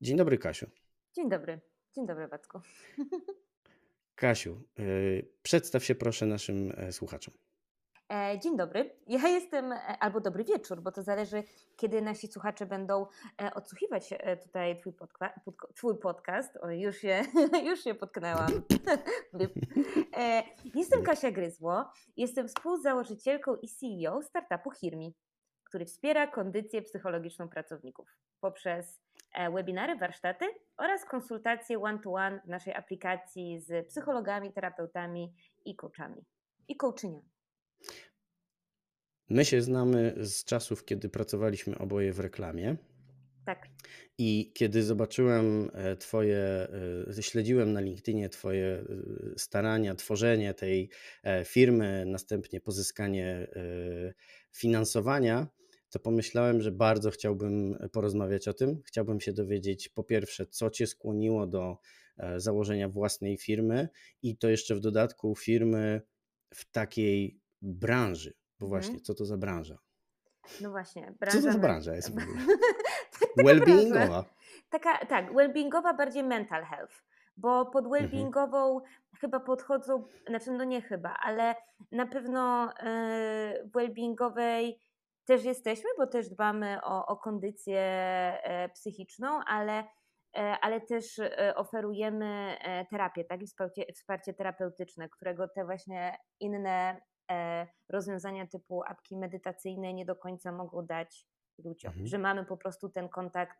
Dzień dobry, Kasiu. Dzień dobry. Dzień dobry, Wacku. Kasiu, yy, przedstaw się proszę naszym e, słuchaczom. E, dzień dobry. Ja jestem, e, albo dobry wieczór, bo to zależy, kiedy nasi słuchacze będą odsłuchiwać tutaj twój, podko- twój podcast. O, już się, już się potknęłam. Jestem Kasia Gryzło. Jestem współzałożycielką i CEO startupu Hirmi, który wspiera kondycję psychologiczną pracowników poprzez e, webinary, warsztaty oraz konsultacje one-to-one w naszej aplikacji z psychologami, terapeutami i coachami. I coachyniami. My się znamy z czasów, kiedy pracowaliśmy oboje w reklamie. Tak. I kiedy zobaczyłem e, Twoje, e, śledziłem na LinkedInie Twoje starania, tworzenie tej firmy, następnie pozyskanie finansowania, to pomyślałem, że bardzo chciałbym porozmawiać o tym. Chciałbym się dowiedzieć, po pierwsze, co Cię skłoniło do założenia własnej firmy i to jeszcze w dodatku firmy w takiej branży, bo właśnie, mhm. co to za branża? No właśnie, branża. Co to za branża jest w ogóle? Wellbeingowa. Taka, tak, wellbeingowa, bardziej mental health, bo pod mhm. wellbeingową mhm. chyba podchodzą, znaczy no nie chyba, ale na pewno yy, wellbeingowej też jesteśmy, bo też dbamy o, o kondycję e, psychiczną, ale, e, ale też e, oferujemy terapię, tak, i wsparcie, wsparcie terapeutyczne, którego te właśnie inne rozwiązania typu apki medytacyjne nie do końca mogą dać ludziom, mhm. że mamy po prostu ten kontakt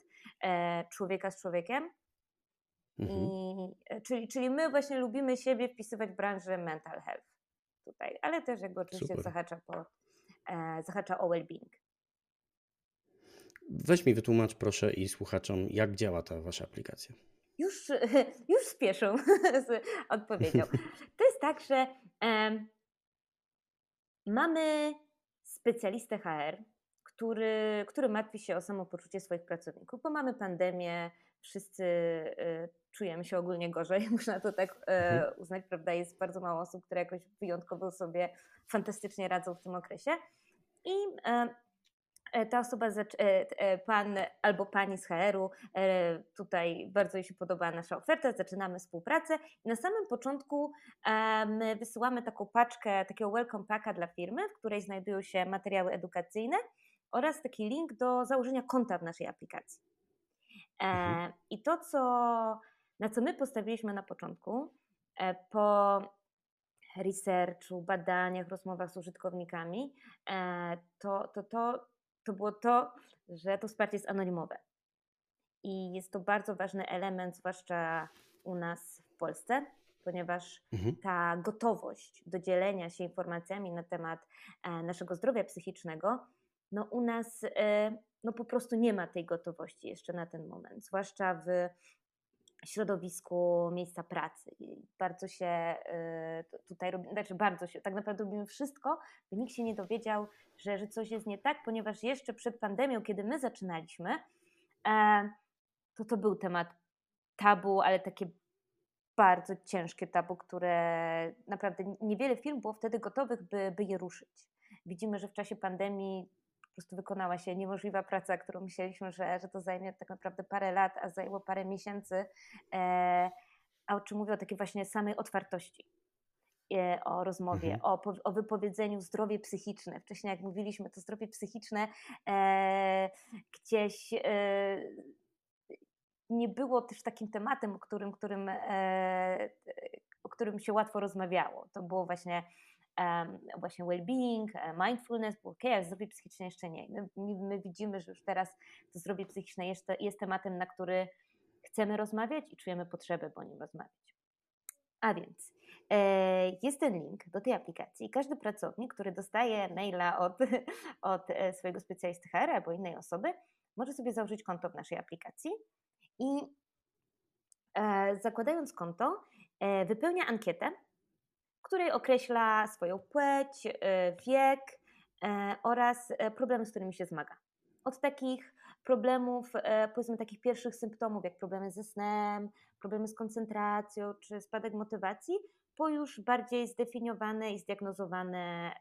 człowieka z człowiekiem. Mhm. I, czyli, czyli my właśnie lubimy siebie wpisywać w branżę mental health tutaj, ale też jakby oczywiście Super. zahacza po zahacza o well-being. Weź mi wytłumacz proszę i słuchaczom, jak działa ta wasza aplikacja. Już, już spieszę z odpowiedzią. To jest tak, że um, mamy specjalistę HR, który, który martwi się o samopoczucie swoich pracowników, bo mamy pandemię, wszyscy y, czujemy się ogólnie gorzej, można to tak y, mhm. uznać, prawda? Jest bardzo mało osób, które jakoś wyjątkowo sobie fantastycznie radzą w tym okresie. I e, e, ta osoba, e, pan albo pani z HR-u, tutaj bardzo jej się podoba nasza oferta, zaczynamy współpracę. Na samym początku my wysyłamy taką paczkę, takiego welcome packa dla firmy, w której znajdują się materiały edukacyjne oraz taki link do założenia konta w naszej aplikacji. Mhm. I to, co, na co my postawiliśmy na początku, po researchu, badaniach, rozmowach z użytkownikami, e, to, to, to, to było to, że to wsparcie jest anonimowe. I jest to bardzo ważny element, zwłaszcza u nas w Polsce, ponieważ mhm. ta gotowość do dzielenia się informacjami na temat e, naszego zdrowia psychicznego, no u nas e, no po prostu nie ma tej gotowości jeszcze na ten moment, zwłaszcza w środowisku miejsca pracy. I bardzo się y, tutaj robi, znaczy bardzo się, tak naprawdę robimy wszystko, by nikt się nie dowiedział, że, że coś jest nie tak, ponieważ jeszcze przed pandemią, kiedy my zaczynaliśmy, e, to to był temat tabu, ale takie bardzo ciężkie tabu, które naprawdę niewiele firm było wtedy gotowych, by, by je ruszyć. Widzimy, że w czasie pandemii prostu wykonała się niemożliwa praca, którą myśleliśmy, że, że to zajmie tak naprawdę parę lat, a zajęło parę miesięcy. E, a o czym mówię o takiej właśnie samej otwartości e, o rozmowie, mhm. o, o wypowiedzeniu zdrowie psychiczne. Wcześniej, jak mówiliśmy, to zdrowie psychiczne e, gdzieś e, nie było też takim tematem, o którym, którym, e, o którym się łatwo rozmawiało. To było właśnie właśnie well-being, e, mindfulness, bo ale zdrowie psychiczne jeszcze nie. My, my, widzimy, że już teraz to zdrowie psychiczne jest, jest tematem, na który chcemy rozmawiać i czujemy potrzebę, bo o nim rozmawiać. A więc e, jest ten link do tej aplikacji. Każdy pracownik, który dostaje maila od, od e, swojego specjalisty HR albo innej osoby, może sobie założyć konto w naszej aplikacji i zakładając konto, wypełnia ankietę, której określa swoją płeć, e, wiek e, oraz e, problemy, z którymi się zmaga. Od takich problemów, powiedzmy takich pierwszych symptomów, jak problemy ze snem, problemy z koncentracją czy spadek motywacji, po już bardziej zdefiniowane i zdiagnozowane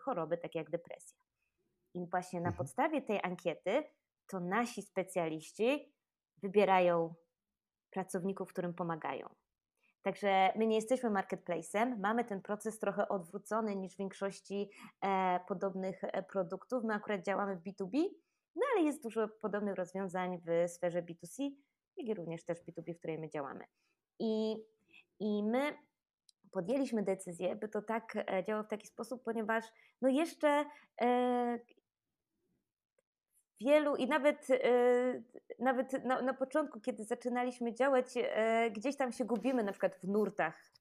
choroby, takie jak depresja. I właśnie na mhm. podstawie tej ankiety to nasi specjaliści wybierają pracowników, którym pomagają. Także my nie jesteśmy marketplacem, mamy ten proces trochę odwrócony niż w większości e, podobnych e, produktów. My akurat działamy w B2B, no ale jest dużo podobnych rozwiązań w sferze B2C, jak i również też B2B, w której my działamy. I, i my podjęliśmy decyzję, by to tak e, działało w taki sposób, ponieważ no jeszcze e, wielu i nawet, e, nawet na, na początku, kiedy zaczynaliśmy działać, e, gdzieś tam się gubimy, na przykład w nurtach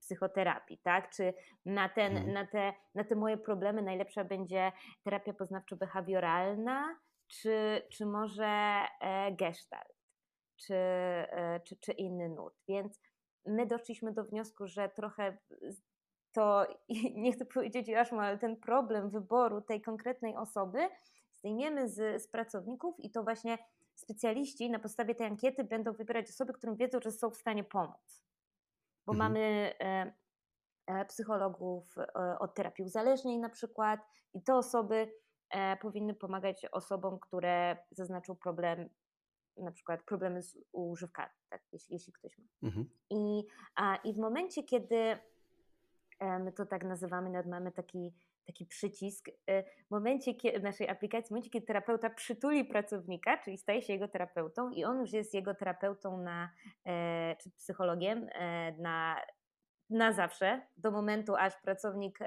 psychoterapii, tak? Czy na, ten, mhm. na, te, na te moje problemy najlepsza będzie terapia poznawczo-behawioralna, czy, czy może e, gestalt, czy, czy, czy inny nurt. Więc my doszliśmy do wniosku, że trochę to, nie chcę powiedzieć jarzmo, ale ten problem wyboru tej konkretnej osoby zdejmiemy z, z pracowników i to właśnie specjaliści na podstawie tej ankiety będą wybierać osoby, którym wiedzą, że są w stanie pomóc. Bo mhm. mamy e, e, psychologów e, od terapii uzależnień na przykład i te osoby e, powinny pomagać osobom, które zaznaczą problem na przykład problemy z używkami, tak, jeśli, jeśli ktoś ma. Mhm. I, a, I w momencie, kiedy my to tak nazywamy, nawet mamy taki, taki przycisk, e, w momencie kiedy, naszej aplikacji, w momencie, kiedy terapeuta przytuli pracownika, czyli staje się jego terapeutą i on już jest jego terapeutą na, e, czy psychologiem e, na, na zawsze, do momentu, aż pracownik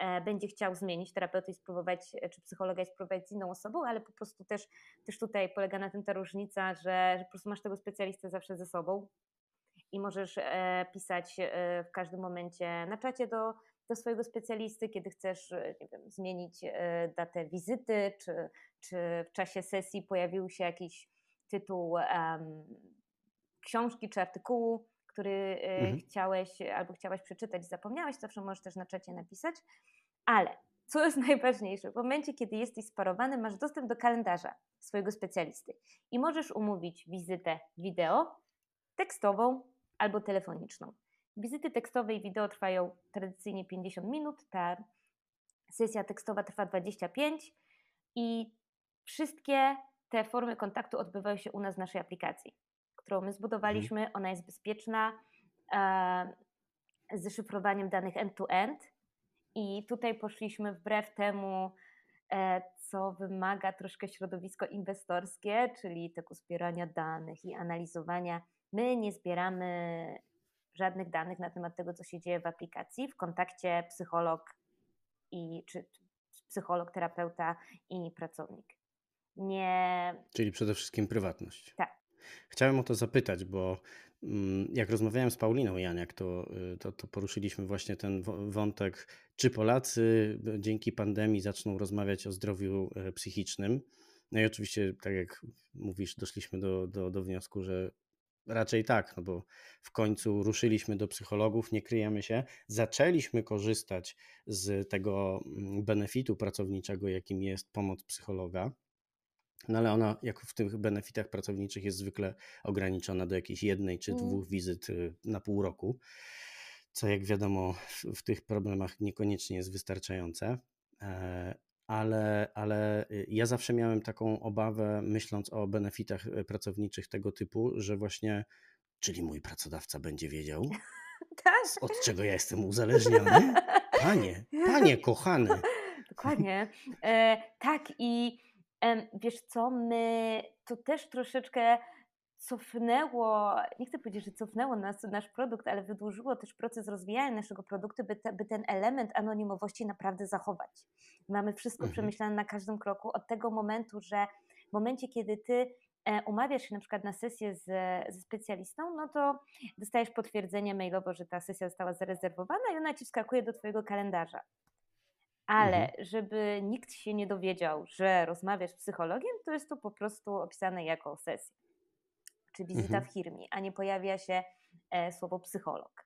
E, będzie chciał zmienić terapeutę i spróbować, czy psychologa i spróbować z inną osobą, ale po prostu też, też tutaj polega na tym ta różnica, że, że po prostu masz tego specjalistę zawsze ze sobą i możesz pisać w każdym momencie na czacie do, do swojego specjalisty, kiedy chcesz nie wiem, zmienić datę wizyty, czy, czy w czasie sesji pojawił się jakiś tytuł um, książki czy artykułu, który mhm. chciałeś albo chciałaś przeczytać, zapomniałeś, zawsze możesz też na czacie napisać. Ale co jest najważniejsze, w momencie, kiedy jesteś sparowany, masz dostęp do kalendarza swojego specjalisty i możesz umówić wizytę wideo, tekstową albo telefoniczną. Wizyty tekstowe i wideo trwają tradycyjnie 50 minut, ta sesja tekstowa trwa 25 i wszystkie te formy kontaktu odbywają się u nas w naszej aplikacji, którą my zbudowaliśmy. Mhm. Ona jest bezpieczna, e, z szyfrowaniem danych end-to-end. -end i tutaj poszliśmy wbrew temu, e, co wymaga troszkę środowisko inwestorskie, czyli tego zbierania danych i analizowania. My nie zbieramy żadnych danych na temat tego, co się dzieje w aplikacji, w kontakcie psycholog i czy psycholog, terapeuta i pracownik. Nie. Czyli przede wszystkim prywatność. Tak. Chciałem o to zapytać, bo Mm, jak rozmawiałem z Pauliną Janiak, to, y, to, to, poruszyliśmy właśnie ten wątek, czy Polacy dzięki pandemii zaczną rozmawiać o zdrowiu e, psychicznym. No i oczywiście, tak jak mówisz, doszliśmy do, do, do wniosku, że raczej tak, no bo w końcu ruszyliśmy do psychologów, nie kryjemy się, zaczęliśmy korzystać z tego mm, benefitu pracowniczego, jakim jest pomoc psychologa. No ale ona, jak w tych benefitach pracowniczych, jest zwykle ograniczona do jakiejś jednej czy mm. dwóch wizyt y, na pół roku, co jak wiadomo w, w tych problemach niekoniecznie jest wystarczające. E, ale, ale y, ja zawsze miałem taką obawę, myśląc o benefitach y, pracowniczych tego typu, że właśnie, czyli mój pracodawca będzie wiedział, tak. od czego ja jestem uzależniony. Panie, panie kochany. Dokładnie. E, tak i Wiesz co, my to też troszeczkę cofnęło, nie chcę powiedzieć, że cofnęło nas, nasz produkt, ale wydłużyło też proces rozwijania naszego produktu, by, te, by ten element anonimowości naprawdę zachować. Mamy wszystko mhm. przemyślane na każdym kroku od tego momentu, że w momencie, kiedy ty e, umawiasz się na przykład na sesję z, ze specjalistą, no to dostajesz potwierdzenie mailowo, że ta sesja została zarezerwowana i ona ci wskakuje do twojego kalendarza. Ale mhm. żeby nikt się nie dowiedział, że rozmawiasz z psychologiem, to jest to po prostu opisane jako sesja czy wizyta mhm. w firmie, a nie pojawia się e, słowo psycholog.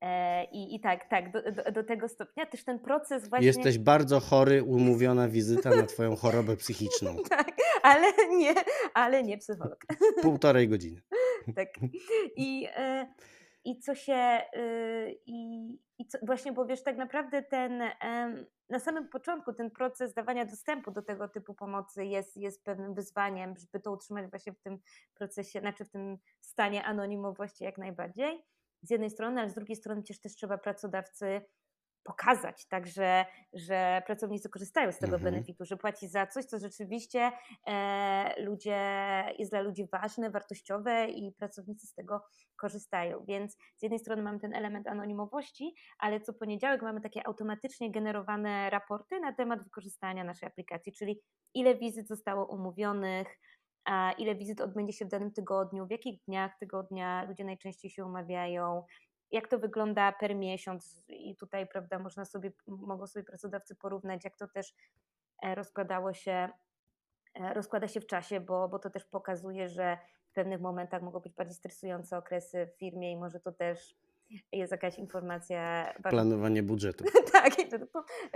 E, I, I tak, tak, do, do, do, tego stopnia też ten proces właśnie. Jesteś bardzo chory, umówiona wizyta na Twoją chorobę psychiczną. tak, ale nie, ale nie psycholog. Półtorej godziny. tak. I, e, i co się, y, i, i co, właśnie, bo wiesz, tak naprawdę ten, na samym początku ten proces dawania dostępu do tego typu pomocy jest, jest pewnym wyzwaniem, żeby to utrzymać właśnie w tym procesie, znaczy w tym stanie anonimowości jak najbardziej. Z jednej strony, ale z drugiej strony przecież też trzeba pracodawcy pokazać, tak, że, że pracownicy korzystają z tego mhm. benefitu, że płaci za coś, co rzeczywiście e, ludzie, jest dla ludzi ważne, wartościowe i pracownicy z tego korzystają. Więc z jednej strony mamy ten element anonimowości, ale co poniedziałek mamy takie automatycznie generowane raporty na temat wykorzystania naszej aplikacji, czyli ile wizyt zostało umówionych, ile wizyt odbędzie się w danym tygodniu, w jakich dniach tygodnia ludzie najczęściej się umawiają, jak to wygląda per miesiąc i tutaj, prawda, można sobie, mogą sobie pracodawcy porównać, jak to też e, rozkładało się, e, rozkłada się w czasie, bo, bo to też pokazuje, że w pewnych momentach mogą być bardziej stresujące okresy w firmie i może to też jest jakaś informacja. Planowanie budżetu. tak, i to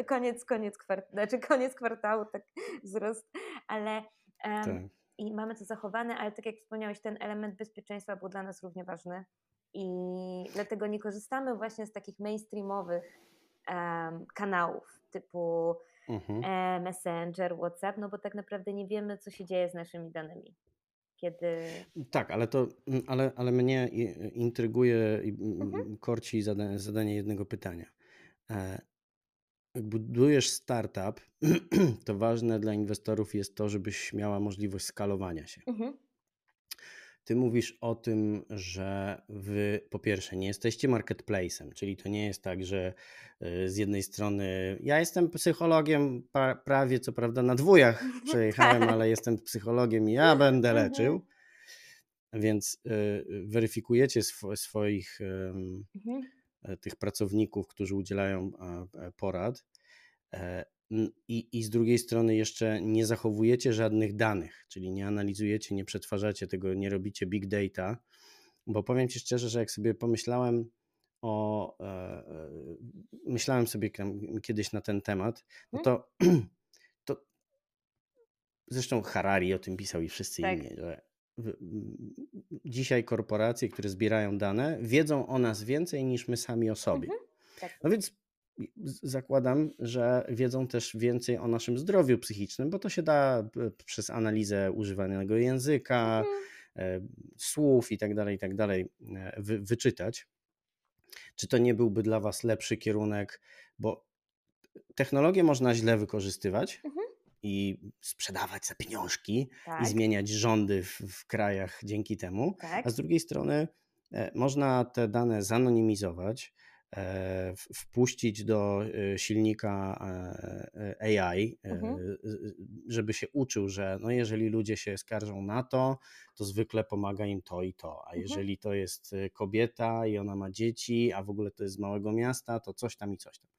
koniec, koniec, kwart, znaczy koniec kwartału, tak wzrost, ale um, tak. i mamy to zachowane, ale tak jak wspomniałeś, ten element bezpieczeństwa był dla nas równie ważny. I dlatego nie korzystamy właśnie z takich mainstreamowych um, kanałów typu mhm. e, Messenger, WhatsApp, no bo tak naprawdę nie wiemy, co się dzieje z naszymi danymi. Kiedy... Tak, ale to, ale, ale mnie intryguje i mhm. korci zadanie, zadanie jednego pytania. E, jak budujesz startup, to ważne dla inwestorów jest to, żebyś miała możliwość skalowania się. Mhm. Ty mówisz o tym, że wy po pierwsze nie jesteście marketplacem, czyli to nie jest tak, że y, z jednej strony ja jestem psychologiem prawie co prawda na dwójach przejechałem, ale jestem psychologiem i ja będę mhm. leczył. Więc y, weryfikujecie sw swoich mhm. E, tych pracowników, którzy udzielają porad e, i, I z drugiej strony jeszcze nie zachowujecie żadnych danych, czyli nie analizujecie, nie przetwarzacie tego, nie robicie big data, bo powiem Ci szczerze, że jak sobie pomyślałem o, e, e myślałem sobie kiedyś na ten temat, no hmm? to, to zresztą Harari o tym pisał i wszyscy tak. inni, że dzisiaj korporacje, które zbierają dane, wiedzą o nas więcej niż my sami o sobie. Mhm. Tak. No więc zakładam, że wiedzą też więcej o naszym zdrowiu psychicznym, bo to się da przez analizę używanego języka, mhm. słów i tak dalej, i tak dalej e, wy, wyczytać. Czy to nie byłby dla Was lepszy kierunek, bo technologię można źle wykorzystywać mhm. i sprzedawać za pieniążki tak. i zmieniać rządy w, w krajach dzięki temu, tak. a z drugiej strony e, można te dane zanonimizować, E, wpuścić do e, silnika e, AI, mhm. żeby się uczył, że no jeżeli ludzie się skarżą na to, to zwykle pomaga im to i to, a mhm. jeżeli to jest kobieta i ona ma dzieci, a w ogóle to jest z małego miasta, to coś tam i coś tam.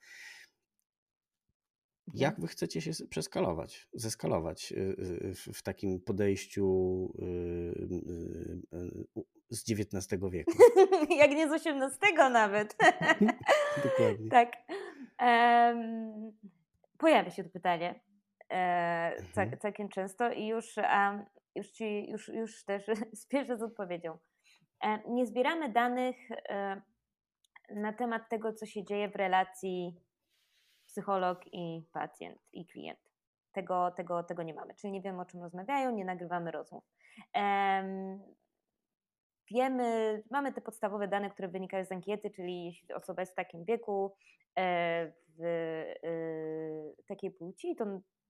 Mhm. Jak wy chcecie się przeskalować, zeskalować w takim podejściu z XIX wieku. Jak nie z XVIII nawet. Dokładnie. tak. Um, pojawia się to pytanie e, mhm. całkiem często i już, um, już, ci, już, już też spieszę z odpowiedzią. E, nie zbieramy danych e, na temat tego, co się dzieje w relacji psycholog i pacjent i klient. Tego, tego, tego nie mamy, czyli nie wiemy, o czym rozmawiają, nie nagrywamy rozmów. Wiemy, mamy te podstawowe dane, które wynikają z ankiety, czyli jeśli osoba jest w takim wieku, e, w e, takiej płci, to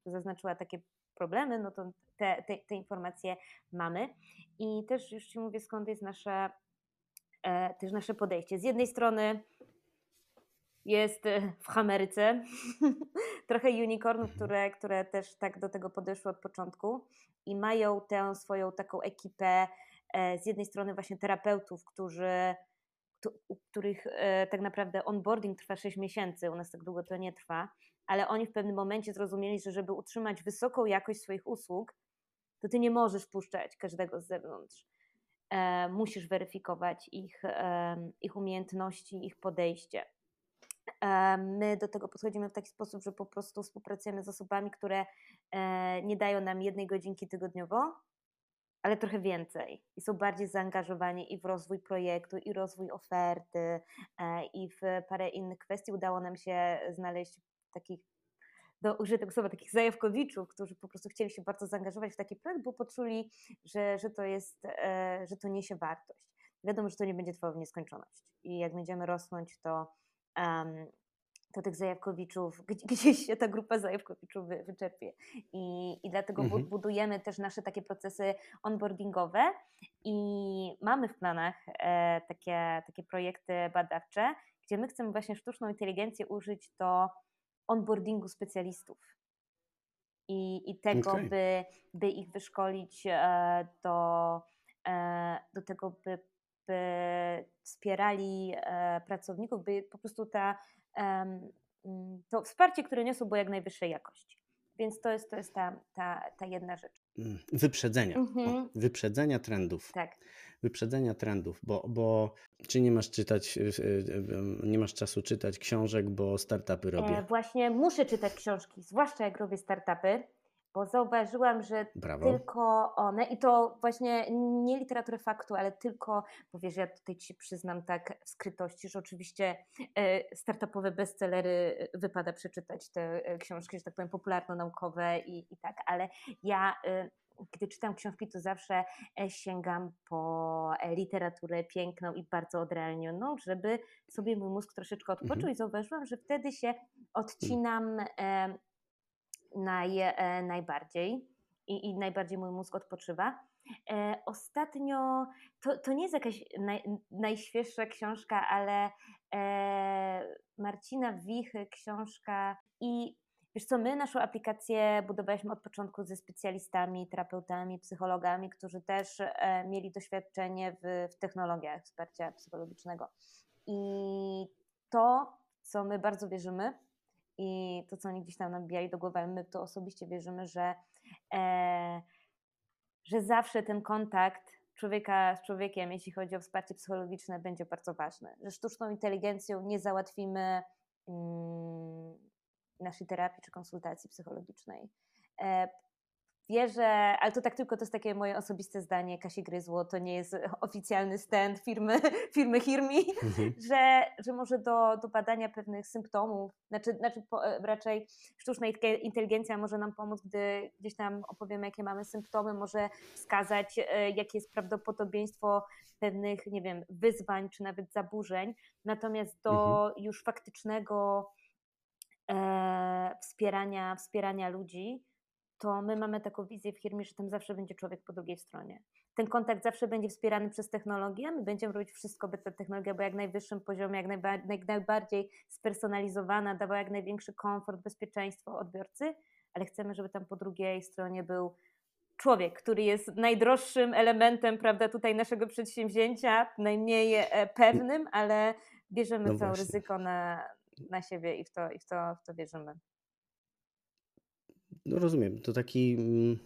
zaznaczyła takie problemy, no to te, te, te informacje mamy. I też już Ci mówię, skąd jest nasze, e, też nasze podejście. Z jednej strony jest w Ameryce trochę unicornów, mhm. które, które też tak do tego podeszły od początku i mają tę swoją taką ekipę E, z jednej strony właśnie terapeutów, którzy, u których e, tak naprawdę onboarding trwa 6 miesięcy, u nas tak długo to nie trwa, ale oni w pewnym momencie zrozumieli, że żeby utrzymać wysoką jakość swoich usług, to ty nie możesz puszczać każdego z zewnątrz. E, musisz weryfikować ich, ich umiejętności, ich podejście. My do tego podchodzimy w taki sposób, że po prostu współpracujemy z osobami, które nie dają nam jednej godzinki tygodniowo, ale trochę więcej i są bardziej zaangażowani i w rozwój projektu, i rozwój oferty, e, i w parę innych kwestii. Udało nam się znaleźć takich do użyję tego słowa, takich zajawkowiczów, którzy po prostu chcieli się bardzo zaangażować w taki projekt, bo poczuli, że, że to jest, e, że to niesie wartość. Wiadomo, że to nie będzie trwało w nieskończoność i jak będziemy rosnąć, to to tych zajawkowiczów, gdzieś się ta grupa zajawkowiczów wy, wyczerpie. I, I dlatego mhm. budujemy też nasze takie procesy onboardingowe i mamy w planach e, takie, takie projekty badawcze, gdzie my chcemy właśnie sztuczną inteligencję użyć do onboardingu specjalistów. I, i tego, okay. by, by ich wyszkolić e, do, e, do tego, by, by wspierali e, pracowników, by po prostu ta to wsparcie, które niosą, było jak najwyższej jakości. Więc to jest, to jest ta, ta, ta jedna rzecz. Mm, wyprzedzenia. Mhm. O, wyprzedzenia trendów. Tak. Wyprzedzenia trendów, bo, bo czy nie masz czytać, y, y, nie masz czasu czytać książek, bo startupy robię? E, właśnie muszę czytać książki, zwłaszcza jak robię startupy bo zauważyłam, że Brawo. tylko one, i to właśnie nie literaturę faktu, ale tylko, bo wiesz, ja tutaj ci przyznam tak w skrytości, że oczywiście e, startupowe bestsellery e, wypada przeczytać te e, książki, że tak powiem, popularno-naukowe i, i tak, ale ja gdy czytam książki, to zawsze sięgam po literaturę piękną i bardzo odrealnioną, żeby sobie mój mózg troszeczkę odpoczął mhm. i zauważyłam, że wtedy się odcinam naj, e, najbardziej i, i najbardziej mój mózg odpoczywa. E, ostatnio, to, to nie jest jakaś naj, najświeższa książka, ale e, Marcina Wichy książka i wiesz co, my naszą aplikację budowaliśmy od początku ze specjalistami, terapeutami, psychologami, którzy też e, mieli doświadczenie w, w technologiach wsparcia psychologicznego. I to, co my bardzo wierzymy, i to, co oni gdzieś tam nabijali do głowy, ale my to osobiście wierzymy, że, e, że zawsze ten kontakt człowieka z człowiekiem, jeśli chodzi o wsparcie psychologiczne, będzie bardzo ważny. Że sztuczną inteligencją nie załatwimy mm, naszej terapii czy konsultacji psychologicznej. E, wierzę, ale to tak tylko to jest takie moje osobiste zdanie, Kasi Gryzło, to nie jest oficjalny stand firmy, firmy Hirmi, mhm. że, że może do, do badania pewnych symptomów, znaczy, znaczy po, raczej sztuczna inteligencja może nam pomóc, gdy gdzieś tam opowiemy, jakie mamy symptomy, może wskazać, e, jakie jest prawdopodobieństwo pewnych, nie wiem, wyzwań czy nawet zaburzeń, natomiast do mhm. już faktycznego e, wspierania, wspierania ludzi, to my mamy taką wizję w firmie, że tam zawsze będzie człowiek po drugiej stronie. Ten kontakt zawsze będzie wspierany przez technologię, my będziemy robić wszystko, by ta technologia była jak najwyższym poziomie, jak, najba, jak najbardziej spersonalizowana, dawała jak największy komfort, bezpieczeństwo odbiorcy, ale chcemy, żeby tam po drugiej stronie był człowiek, który jest najdroższym elementem, prawda, tutaj naszego przedsięwzięcia, najmniej e, pewnym, ale bierzemy no całe ryzyko na, na siebie i w to, i w to, w to wierzymy. No rozumiem, to taki mm,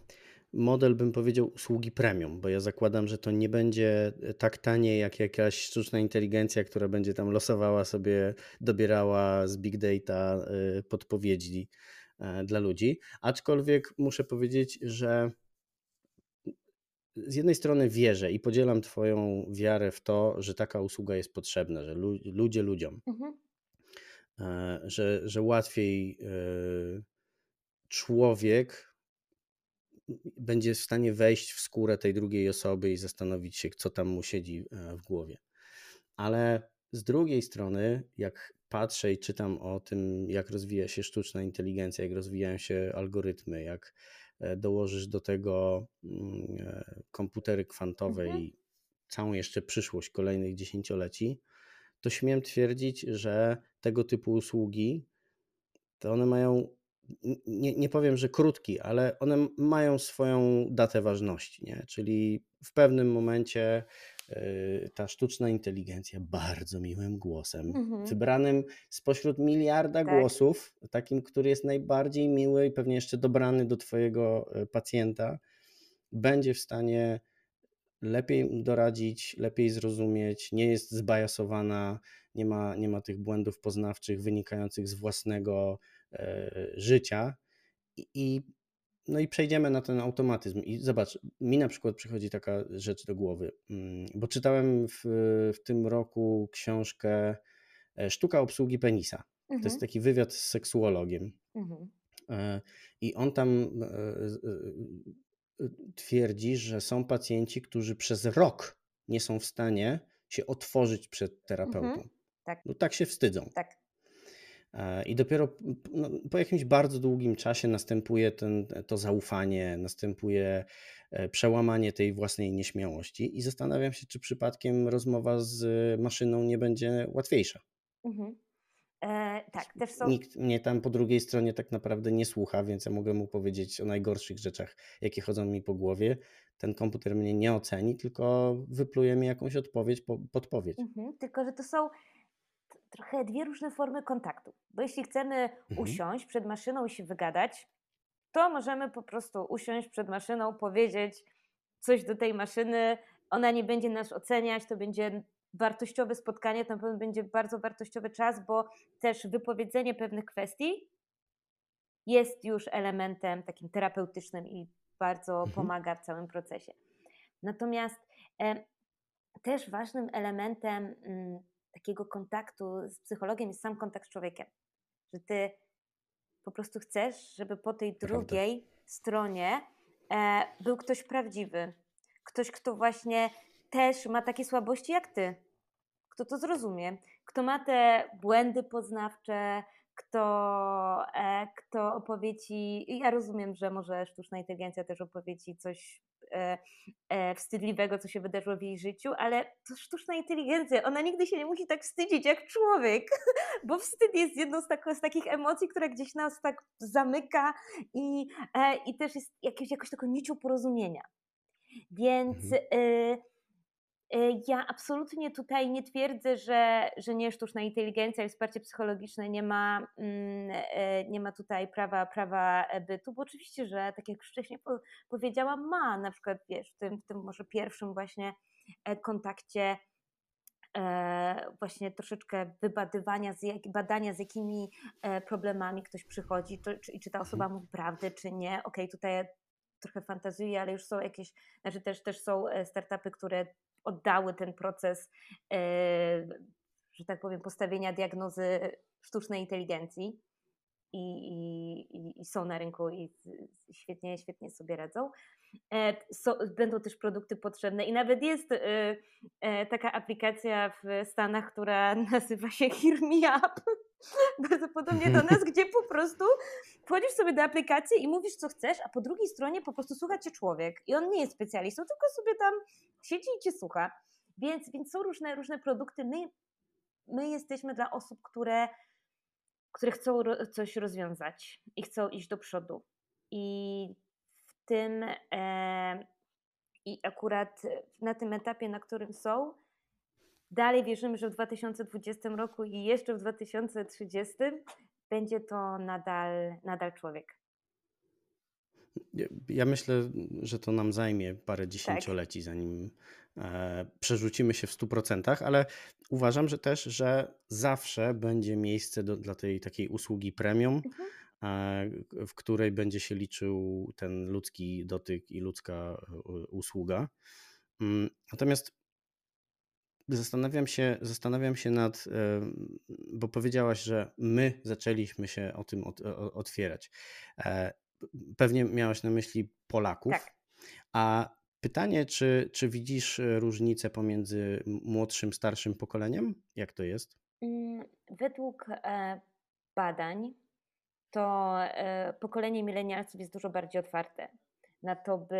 model, bym powiedział, usługi premium, bo ja zakładam, że to nie będzie e, tak tanie jak jakaś sztuczna inteligencja, która będzie tam losowała sobie, dobierała z big data e, podpowiedzi e, dla ludzi. Aczkolwiek muszę powiedzieć, że z jednej strony wierzę i podzielam Twoją wiarę w to, że taka usługa jest potrzebna, że ludzie ludziom, mhm. że, że łatwiej człowiek będzie w stanie wejść w skórę tej drugiej osoby i zastanowić się, co tam mu siedzi e, w głowie. Ale z drugiej strony, jak patrzę i czytam o tym, jak rozwija się sztuczna inteligencja, jak rozwijają się algorytmy, jak e, dołożysz do tego mm, e, komputery kwantowe mhm. i całą jeszcze przyszłość kolejnych dziesięcioleci, to śmiem twierdzić, że tego typu usługi to one mają nie, nie powiem, że krótki, ale one mają swoją datę ważności, nie? czyli w pewnym momencie y, ta sztuczna inteligencja bardzo miłym głosem, mhm. wybranym spośród miliarda tak. głosów, takim, który jest najbardziej miły i pewnie jeszcze dobrany do Twojego y, pacjenta, będzie w stanie lepiej doradzić, lepiej zrozumieć, nie jest zbajasowana, nie ma, nie ma tych błędów poznawczych wynikających z własnego życia. I no i przejdziemy na ten automatyzm. I zobacz, mi na przykład przychodzi taka rzecz do głowy, mm, bo czytałem w, w tym roku książkę e, Sztuka obsługi penisa. Mhm. To jest mhm. taki wywiad z seksuologiem. Mhm. E, I on tam twierdzi, że są pacjenci, którzy przez rok nie są w stanie się otworzyć przed terapeutą. Mhm. Tak. No tak się wstydzą. Tak. I dopiero no, po jakimś bardzo długim czasie następuje ten, to zaufanie, następuje e, przełamanie tej własnej nieśmiałości. I zastanawiam się, czy przypadkiem rozmowa z maszyną nie będzie łatwiejsza. Mhm. E, tak, też są. Nikt mnie tam po drugiej stronie tak naprawdę nie słucha, więc ja mogę mu powiedzieć o najgorszych rzeczach, jakie chodzą mi po głowie. Ten komputer mnie nie oceni, tylko wypluje mi jakąś odpowiedź, podpowiedź. Mhm, tylko, że to są trochę dwie różne formy kontaktu. Bo jeśli chcemy mhm. usiąść przed maszyną i się wygadać, to możemy po prostu usiąść przed maszyną, powiedzieć coś do tej maszyny, ona nie będzie nas oceniać, to będzie wartościowe spotkanie, to na pewno będzie bardzo wartościowy czas, bo też wypowiedzenie pewnych kwestii jest już elementem takim terapeutycznym i bardzo mhm. pomaga w całym procesie. Natomiast e, też ważnym elementem m, mm, takiego kontaktu z psychologiem jest sam kontakt z człowiekiem. Że ty po prostu chcesz, żeby po tej drugiej Prawda. stronie e, był ktoś prawdziwy. Ktoś, kto właśnie też ma takie słabości jak ty. Kto to zrozumie. Kto ma te błędy poznawcze, kto, e, kto opowie ci. Ja rozumiem, że może sztuczna inteligencja też opowie ci coś wstydliwego, co się wydarzyło w jej życiu, ale to sztuczna inteligencja, ona nigdy się nie musi tak wstydzić jak człowiek, bo wstyd jest jedną z, tak, z takich emocji, która gdzieś nas tak zamyka i, e, i też jest jakieś, jakoś taką nicią porozumienia. Więc. Mhm. E, E, ja absolutnie tutaj nie twierdzę, że, że nie sztuczna inteligencja i wsparcie psychologiczne nie ma, mm, e, nie ma tutaj prawa, prawa bytu, bo oczywiście, że tak jak już wcześniej powiedziałam, ma na przykład wiesz, w tym, w tym może pierwszym właśnie e, kontakcie właśnie troszeczkę wybadywania, z jak, badania z jakimi problemami ktoś przychodzi, to, czy, czy ta osoba mówi prawdę, czy nie. Okej, okay, tutaj trochę fantazjuję, ale już są jakieś, znaczy też, też są startupy, które oddały ten proces, e, że tak powiem, postawienia diagnozy sztucznej inteligencji. I, i, i, są na rynku i świetnie, świetnie sobie radzą. E, so, będą też produkty potrzebne i nawet jest e, taka aplikacja w Stanach, która nazywa się Hear Me Up. Bardzo podobnie do nas, gdzie po prostu wchodzisz sobie do aplikacji i mówisz, co chcesz, a po drugiej stronie po prostu słucha cię człowiek. I on nie jest specjalistą, tylko sobie tam siedzi i cię słucha. Więc, więc są różne, różne produkty. My, my jesteśmy dla osób, które, które chcą coś rozwiązać i chcą iść do przodu. I tym e, i akurat na tym etapie, na którym są, dalej wierzymy, że w 2020 roku i jeszcze w 2030 będzie to nadal, nadal człowiek. Ja myślę, że to nam zajmie parę tak. dziesięcioleci, tak. zanim e, przerzucimy się w 100%, ale uważam, że też, że zawsze będzie miejsce do, dla tej takiej usługi premium, mhm. E, w której będzie się liczył ten ludzki dotyk i ludzka usługa. Mm, natomiast zastanawiam się, zastanawiam się nad, e, bo powiedziałaś, że my zaczęliśmy się o tym otwierać. E, Pewnie miałaś na myśli Polaków. Tak. A pytanie, czy, czy widzisz różnicę pomiędzy młodszym, starszym pokoleniem? Jak to jest? Mm, według badań to e, pokolenie milenialców jest dużo bardziej otwarte na to, by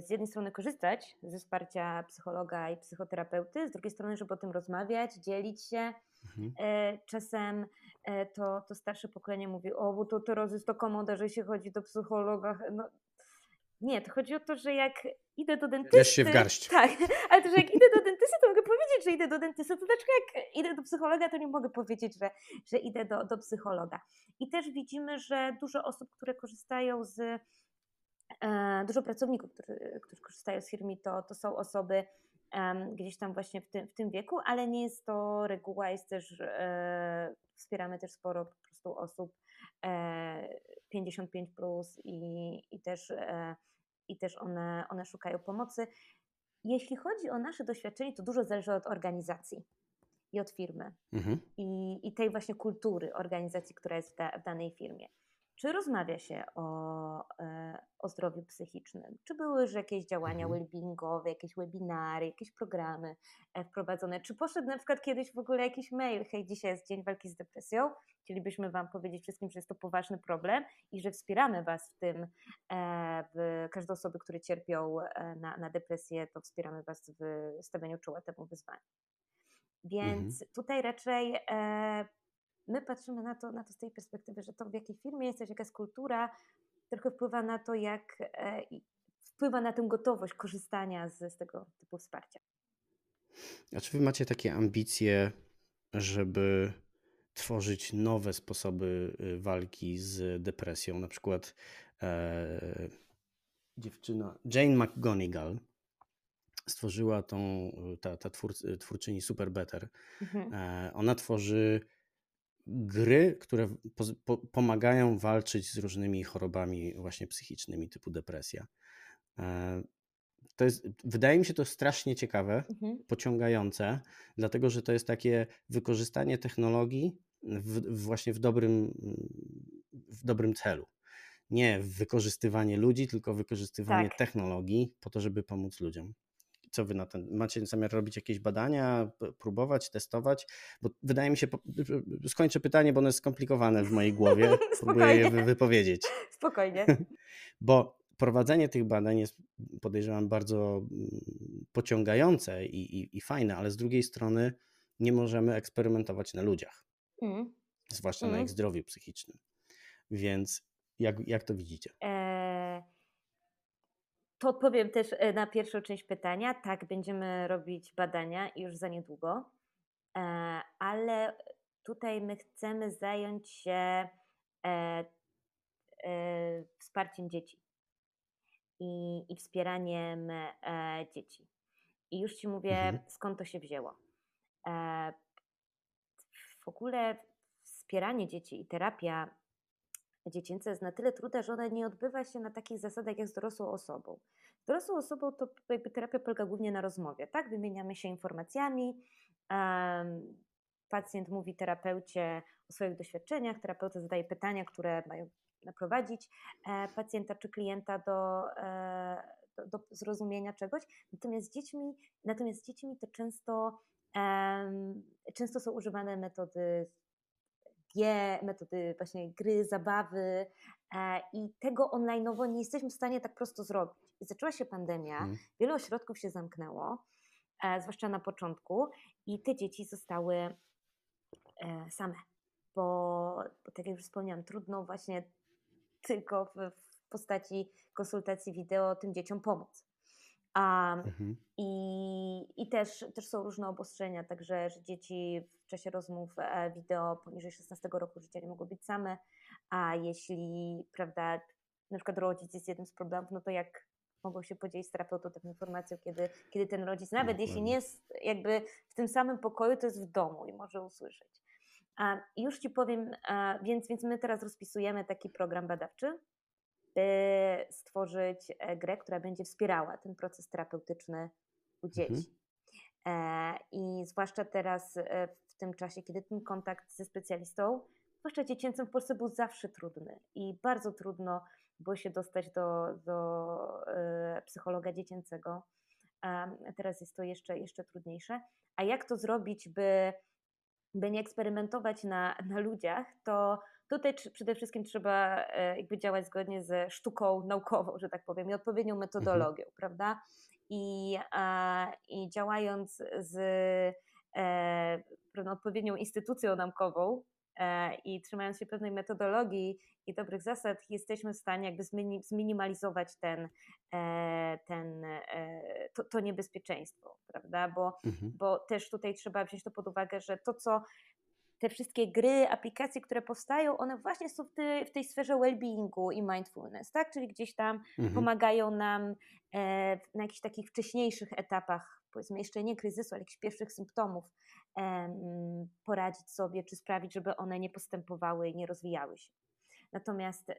z jednej strony korzystać ze wsparcia psychologa i psychoterapeuty, z drugiej strony, żeby o tym rozmawiać, dzielić się. Mhm. Czasem E, to, to starsze pokolenie mówi, o, bo to teraz jest to komoda, że się chodzi do psychologa. No, nie, to chodzi o to, że jak idę do dentysty... Wiesz się w garść. Tak, ale to, że jak idę do dentysty, to mogę powiedzieć, że idę do dentysty, to dlaczego jak idę do psychologa, to nie mogę powiedzieć, że, że idę do, do psychologa. I też widzimy, że dużo osób, które korzystają z... E, dużo pracowników, którzy, którzy korzystają z firmy, to, to są osoby gdzieś tam właśnie w tym, w tym wieku, ale nie jest to reguła, jest też, e, wspieramy też sporo po prostu osób 55 plus i, i też, i też one, one szukają pomocy. Jeśli chodzi o nasze doświadczenie, to dużo zależy od organizacji i od firmy mhm. i, i tej właśnie kultury organizacji, która jest w, da, w danej firmie. Czy rozmawia się o, e, o zdrowiu psychicznym? Czy były już jakieś działania mhm. wellbeingowe, jakieś webinary, jakieś programy e, wprowadzone? Czy poszedł na przykład kiedyś w ogóle jakiś mail, hej, dzisiaj jest Dzień Walki z Depresją, chcielibyśmy Wam powiedzieć wszystkim, że jest to poważny problem i że wspieramy Was w tym, e, w każde osoby, które cierpią na, na depresję, to wspieramy Was w stawianiu czoła temu wyzwaniu. Więc mhm. tutaj raczej my patrzymy na to, na to z tej perspektywy, że to w jakiej firmie jesteś, jaka jest kultura, trochę wpływa na to, jak e, wpływa na tę gotowość korzystania z, z tego typu wsparcia. A czy wy macie takie ambicje, żeby tworzyć nowe sposoby y, walki z depresją? Na przykład e, dziewczyna Jane McGonigal stworzyła tą, ta, ta twór, twórczyni Super Better. Mhm. E, ona tworzy gry, które po, po, pomagają walczyć z różnymi chorobami właśnie psychicznymi typu depresja. E, to jest, wydaje mi się to strasznie ciekawe, mhm. pociągające, dlatego że to jest takie wykorzystanie technologii w, właśnie w dobrym, w dobrym celu. Nie wykorzystywanie ludzi, tylko wykorzystywanie tak. technologii po to, żeby pomóc ludziom co wy na ten, macie zamiar robić jakieś badania, próbować, testować? Bo wydaje mi się, skończę pytanie, bo ono jest skomplikowane w mojej głowie, próbuję je wypowiedzieć. Spokojnie. bo prowadzenie tych badań jest, podejrzewam, bardzo mm, pociągające i, i, i fajne, ale z drugiej strony nie możemy eksperymentować na ludziach, mm. zwłaszcza mm. na ich zdrowiu psychicznym. Więc jak, jak to widzicie? E to odpowiem też e, na pierwszą część pytania. Tak, będziemy robić badania już za niedługo, e, ale tutaj my chcemy zająć się e, wsparciem dzieci i, i wspieraniem dzieci. I już Ci mówię, mhm. skąd to się wzięło. W ogóle wspieranie dzieci i terapia dziecięca jest na tyle trudna, że ona nie odbywa się na takich zasadach jak z dorosłą osobą. Z dorosłą osobą to jakby terapia polega głównie na rozmowie, tak? Wymieniamy się informacjami, um, pacjent mówi terapeucie o swoich doświadczeniach, terapeuta zadaje pytania, które mają naprowadzić e, pacjenta czy klienta do, e, do, zrozumienia czegoś. Natomiast z dziećmi, natomiast z dziećmi to często, często są używane metody G, metody właśnie gry, zabawy e, i tego online'owo nie jesteśmy w stanie tak prosto zrobić. Zaczęła się pandemia, hmm. wiele ośrodków się zamknęło, e, zwłaszcza na początku i te dzieci zostały e, same, bo, bo tak jak już wspomniałam, trudno właśnie tylko w, w postaci konsultacji wideo tym dzieciom pomóc. Um, mhm. I, i też, też są różne obostrzenia, także że dzieci w czasie rozmów e, wideo poniżej 16 roku życia nie mogą być same, a jeśli, prawda, na przykład rodzic jest jednym z problemów, no to jak mogą się podzielić z terapeutą taką informacją, kiedy, kiedy ten rodzic, nawet Dokładnie. jeśli nie jest jakby w tym samym pokoju, to jest w domu i może usłyszeć. A już Ci powiem, a, więc, więc my teraz rozpisujemy taki program badawczy, stworzyć e, grę, która będzie wspierała ten proces terapeutyczny u dzieci. Mhm. I zwłaszcza teraz e, w tym czasie, kiedy ten kontakt ze specjalistą, zwłaszcza dziecięcym w Polsce był zawsze trudny i bardzo trudno było się dostać do, do psychologa dziecięcego. Teraz jest to jeszcze, jeszcze trudniejsze. A jak to zrobić, by, by nie eksperymentować na, na ludziach, to Tutaj przede wszystkim trzeba e, jakby działać zgodnie ze sztuką naukową, że tak powiem, i odpowiednią mhm. metodologią, mhm. prawda? I, I działając z e, odpowiednią instytucją naukową e, i trzymając się pewnej metodologii i dobrych zasad, jesteśmy w stanie jakby zminimalizować ten, ten, to, to niebezpieczeństwo, prawda? Bo, mhm. bo też tutaj trzeba wziąć to pod uwagę, że to, co te wszystkie gry, aplikacje, które powstają, one właśnie są w, ty, w tej sferze well-beingu i mindfulness, tak? Czyli gdzieś tam mhm. pomagają nam e, na jakichś takich wcześniejszych etapach, powiedzmy jeszcze nie kryzysu, ale jakichś pierwszych symptomów e, poradzić sobie, czy sprawić, żeby one nie postępowały i nie rozwijały się. Natomiast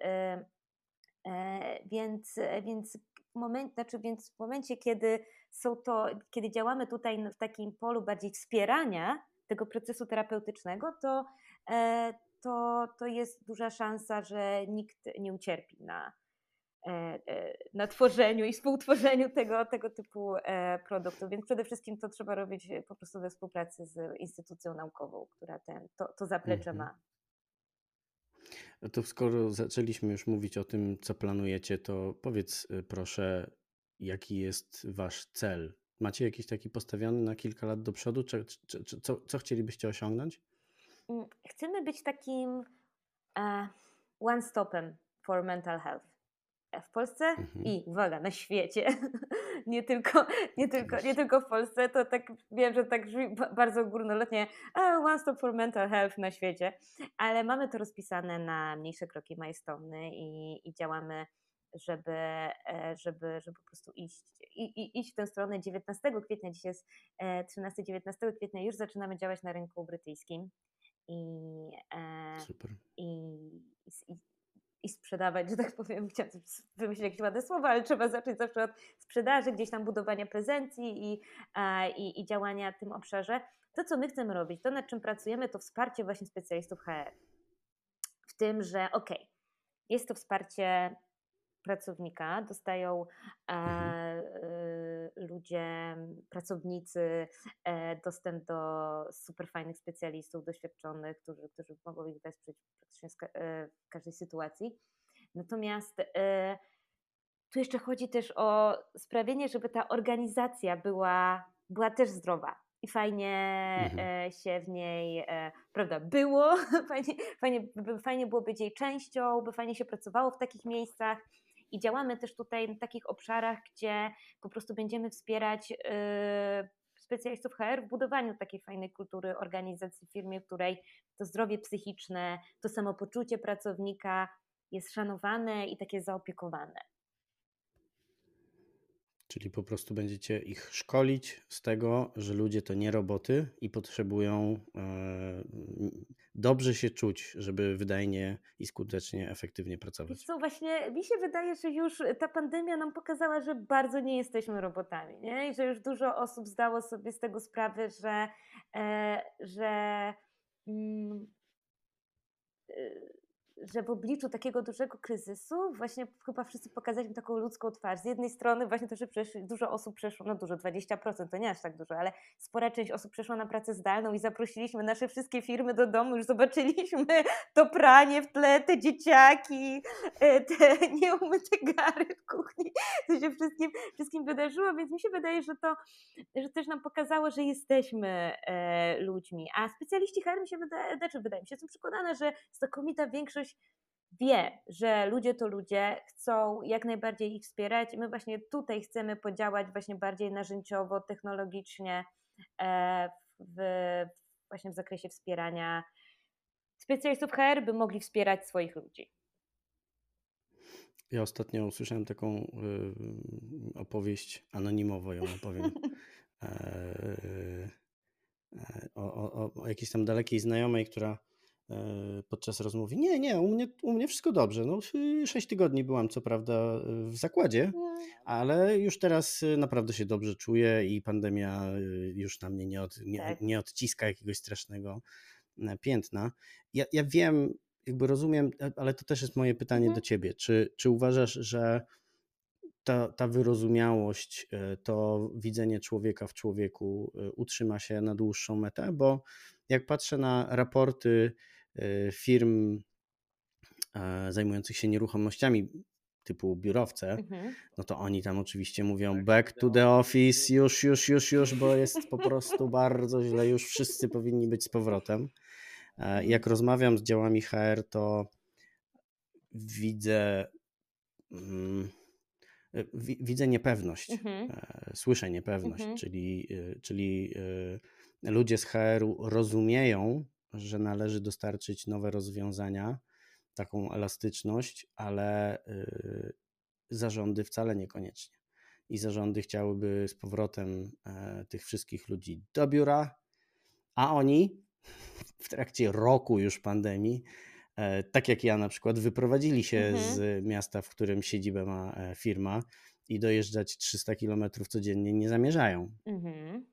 więc, więc w momencie, znaczy, więc w momencie, kiedy są to, kiedy działamy tutaj w takim polu bardziej wspierania tego procesu terapeutycznego, to, to, to jest duża szansa, że nikt nie ucierpi na, e, e, na tworzeniu i współtworzeniu tego, tego typu e, produktów. Więc przede wszystkim to trzeba robić po prostu we współpracy z instytucją naukową, która ten, to, to zaplecze mhm. ma. To skoro zaczęliśmy już mówić o tym, co planujecie, to powiedz proszę, jaki jest wasz cel? Macie jakiś taki postawiony na kilka lat do przodu? Czy, czy, czy, co, co chcielibyście osiągnąć? Mm, chcemy być takim uh, one-stopem for mental health. E, w Polsce mhm. i uwaga, na świecie. nie, tylko, nie, tylko, nie tylko w Polsce, to tak wiem, że tak brzmi bardzo górnolotnie, one stop for mental health na świecie, ale mamy to rozpisane na mniejsze kroki milestone i, i działamy żeby, e, żeby, żeby po prostu iść, i, i, iść w tę stronę 19 kwietnia, dzisiaj jest 13-19 kwietnia, już zaczynamy działać na rynku brytyjskim i, e, Super. i, i, i sprzedawać, że tak powiem, chciałam wymyślić jakieś ładne słowa, ale trzeba zacząć zawsze od sprzedaży, gdzieś tam budowania prezencji i, i, i działania w tym obszarze. To, co my chcemy robić, to nad czym pracujemy, to wsparcie właśnie specjalistów HR. W tym, że ok, jest to wsparcie pracownika, dostają e, mhm. e, ludzie, pracownicy e, dostęp do super fajnych specjalistów, doświadczonych, którzy, którzy mogą ich wesprzeć praktycznie w każdej sytuacji. Natomiast tu jeszcze chodzi też o sprawienie, żeby ta organizacja była, była też zdrowa i fajnie mhm. Się w niej, prawda, było, fajnie, fajnie, fajnie było być jej częścią, by fajnie się pracowało w takich miejscach. I działamy też tutaj w takich obszarach, gdzie po prostu będziemy wspierać yy, specjalistów HR w budowaniu takiej fajnej kultury organizacji w firmie, w której to zdrowie psychiczne, to samopoczucie pracownika jest szanowane i takie zaopiekowane. Czyli po prostu będziecie ich szkolić z tego, że ludzie to nie roboty i potrzebują e, dobrze się czuć, żeby wydajnie i skutecznie, efektywnie pracować. Co właśnie mi się wydaje, że już ta pandemia nam pokazała, że bardzo nie jesteśmy robotami, nie? I że już dużo osób zdało sobie z tego sprawę, że, e, że mm, e, że w obliczu takiego dużego kryzysu właśnie chyba wszyscy pokazaliśmy taką ludzką twarz. Z jednej strony właśnie to, że dużo osób przeszło, no dużo, 20%, to nie aż tak dużo, ale spora część osób przeszła na pracę zdalną i zaprosiliśmy nasze wszystkie firmy do domu, już zobaczyliśmy to pranie w tle, te dzieciaki, e, te nieumyte gary w kuchni, to się wszystkim, wszystkim wydarzyło, więc mi się wydaje, że to że też nam pokazało, że jesteśmy e, ludźmi, a specjaliści HR mi się wydaje, znaczy wydaje mi się, jestem przekonana, że znakomita większość wie, że ludzie to ludzie, chcą jak najbardziej ich wspierać. My właśnie tutaj chcemy podziałać właśnie bardziej narzędziowo, technologicznie e, w, właśnie w zakresie wspierania specjalistów HR, by mogli wspierać swoich ludzi. Ja ostatnio usłyszałem taką y, opowieść anonimowo, ją opowiem. E, e, o, o, o jakiejś tam dalekiej znajomej, która podczas rozmowy. Nie, nie, u mnie, u mnie wszystko dobrze. No, sześć tygodni byłam co prawda w zakładzie, no. ale już teraz y, naprawdę się dobrze czuję i pandemia y, już na mnie nie, od, nie, tak. nie odciska jakiegoś strasznego e, piętna. Ja, ja wiem, jakby rozumiem, e, ale to też jest moje pytanie mhm. do ciebie. Czy, czy uważasz, że ta, ta wyrozumiałość, to widzenie człowieka w człowieku utrzyma się na dłuższą metę? Bo jak patrzę na raporty, firm e, zajmujących się nieruchomościami typu biurowce, mhm. no to oni tam oczywiście mówią tak, back to the office, już, już, już, już, bo jest po prostu bardzo źle, już wszyscy powinni być z powrotem. E, mhm. Jak rozmawiam z działami HR, to widzę mm, widzę niepewność, mhm. E, słyszę niepewność, mhm. czyli, czyli ludzie z HR-u rozumieją, że należy dostarczyć nowe rozwiązania, taką elastyczność, ale y, zarządy wcale niekoniecznie. I zarządy chciałyby z powrotem e, tych wszystkich ludzi do biura, a oni w trakcie roku już pandemii e, tak jak ja na przykład, wyprowadzili się Mhm. z miasta, w którym siedzibę ma e, firma i dojeżdżać 300 km codziennie nie zamierzają. Mhm.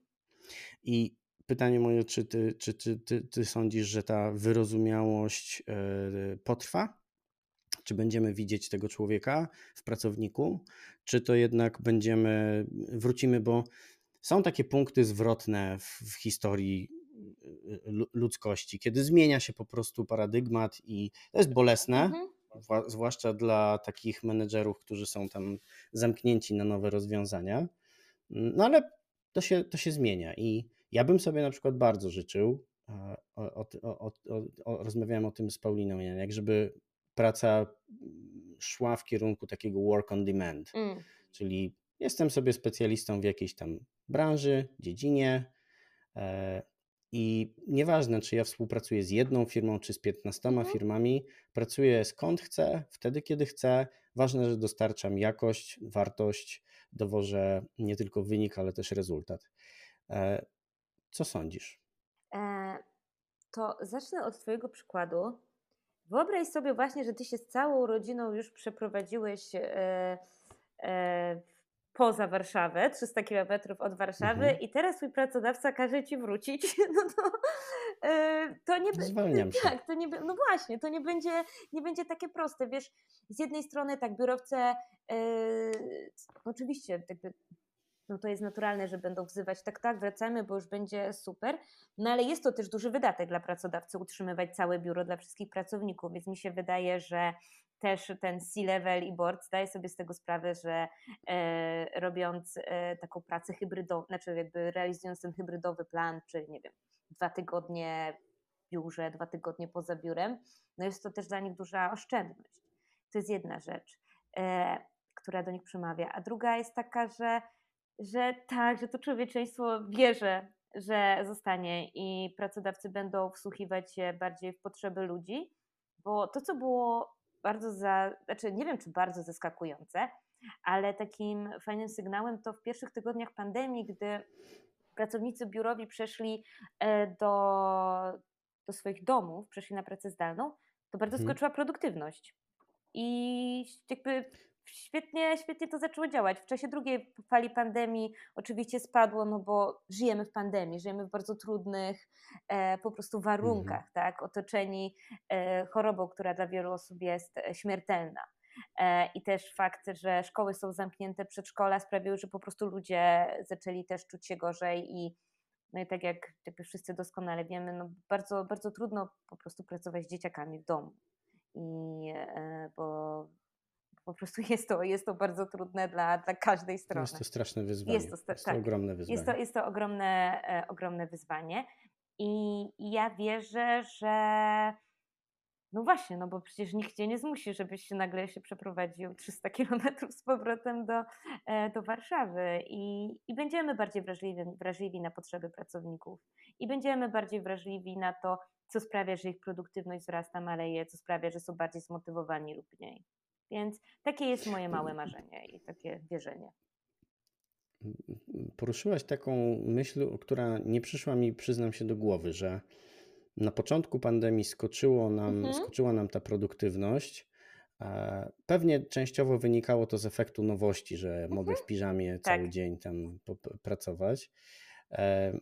I pytanie moje, czy ty, czy ty, ty, ty sądzisz, że ta wyrozumiałość e, potrwa? Czy będziemy widzieć tego człowieka w pracowniku, czy to jednak będziemy, wrócimy, bo są takie punkty zwrotne w, w historii lu- ludzkości, kiedy zmienia się po prostu paradygmat i to jest bolesne, Mhm. zwłaszcza dla takich menedżerów, którzy są tam zamknięci na nowe rozwiązania. No ale to się, to się zmienia i ja bym sobie na przykład bardzo życzył, e, o, o, o, rozmawiałem o tym z Pauliną Janiak, żeby praca szła w kierunku takiego work on demand, Mm. czyli jestem sobie specjalistą w jakiejś tam branży, dziedzinie e, i nieważne, czy ja współpracuję z jedną firmą, czy z 15 Mhm. firmami, pracuję skąd chcę, wtedy, kiedy chcę. Ważne, że dostarczam jakość, wartość, dowożę nie tylko wynik, ale też rezultat. E, Co sądzisz? E, to zacznę od Twojego przykładu. Wyobraź sobie właśnie, że Ty się z całą rodziną już przeprowadziłeś e, e, poza Warszawę, 300 km od Warszawy Mhm. i teraz Twój pracodawca każe Ci wrócić, no to, e, to nie Zwalniam się. Tak, to nie, no właśnie, to nie będzie, nie będzie takie proste. Wiesz, z jednej strony tak, biurowce e, oczywiście jakby no to jest naturalne, że będą wzywać, tak, tak, wracamy, bo już będzie super. No ale jest to też duży wydatek dla pracodawcy utrzymywać całe biuro dla wszystkich pracowników, więc mi się wydaje, że też ten C-level i board zdaje sobie z tego sprawę, że e, robiąc e, taką pracę hybrydową, znaczy jakby realizując ten hybrydowy plan, czyli nie wiem, dwa tygodnie w biurze, dwa tygodnie poza biurem, no jest to też dla nich duża oszczędność. To jest jedna rzecz, e, która do nich przemawia. A druga jest taka, że że tak, że to człowieczeństwo wierzy, że zostanie i pracodawcy będą wsłuchiwać się bardziej w potrzeby ludzi, bo to, co było bardzo, za, znaczy nie wiem, czy bardzo zaskakujące, ale takim fajnym sygnałem to w pierwszych tygodniach pandemii, gdy pracownicy biurowi przeszli e, do, do swoich domów, przeszli na pracę zdalną, to bardzo Mhm. skoczyła produktywność. I jakby świetnie, świetnie to zaczęło działać. W czasie drugiej fali pandemii oczywiście spadło, no bo żyjemy w pandemii, żyjemy w bardzo trudnych e, po prostu warunkach, tak? Otoczeni e, chorobą, która dla wielu osób jest e, śmiertelna. E, I też fakt, że szkoły są zamknięte, przedszkola sprawiły, że po prostu ludzie zaczęli też czuć się gorzej i no i tak jak jakby wszyscy doskonale wiemy, no bardzo, bardzo trudno po prostu pracować z dzieciakami w domu. I e, bo po prostu jest to, jest to bardzo trudne dla, dla każdej strony. Jest to straszne wyzwanie. Jest Jest to to, sta- tak. ogromne wyzwanie. Jest to, jest to ogromne, e, ogromne wyzwanie. I, I ja wierzę, że no właśnie, no bo przecież nikt cię nie zmusi, żebyś się nagle się przeprowadził 300 kilometrów z powrotem do, e, do Warszawy i, i będziemy bardziej wrażliwi, wrażliwi na potrzeby pracowników i będziemy bardziej wrażliwi na to, co sprawia, że ich produktywność wzrasta, maleje, co sprawia, że są bardziej zmotywowani lub mniej. Więc takie jest moje małe marzenie i takie wierzenie. Poruszyłaś taką myśl, która nie przyszła mi, przyznam się, do głowy, że na początku pandemii skoczyło nam, Mhm. skoczyła nam ta produktywność. Pewnie częściowo wynikało to z efektu nowości, że mogę w piżamie cały Tak. dzień tam pracować. E,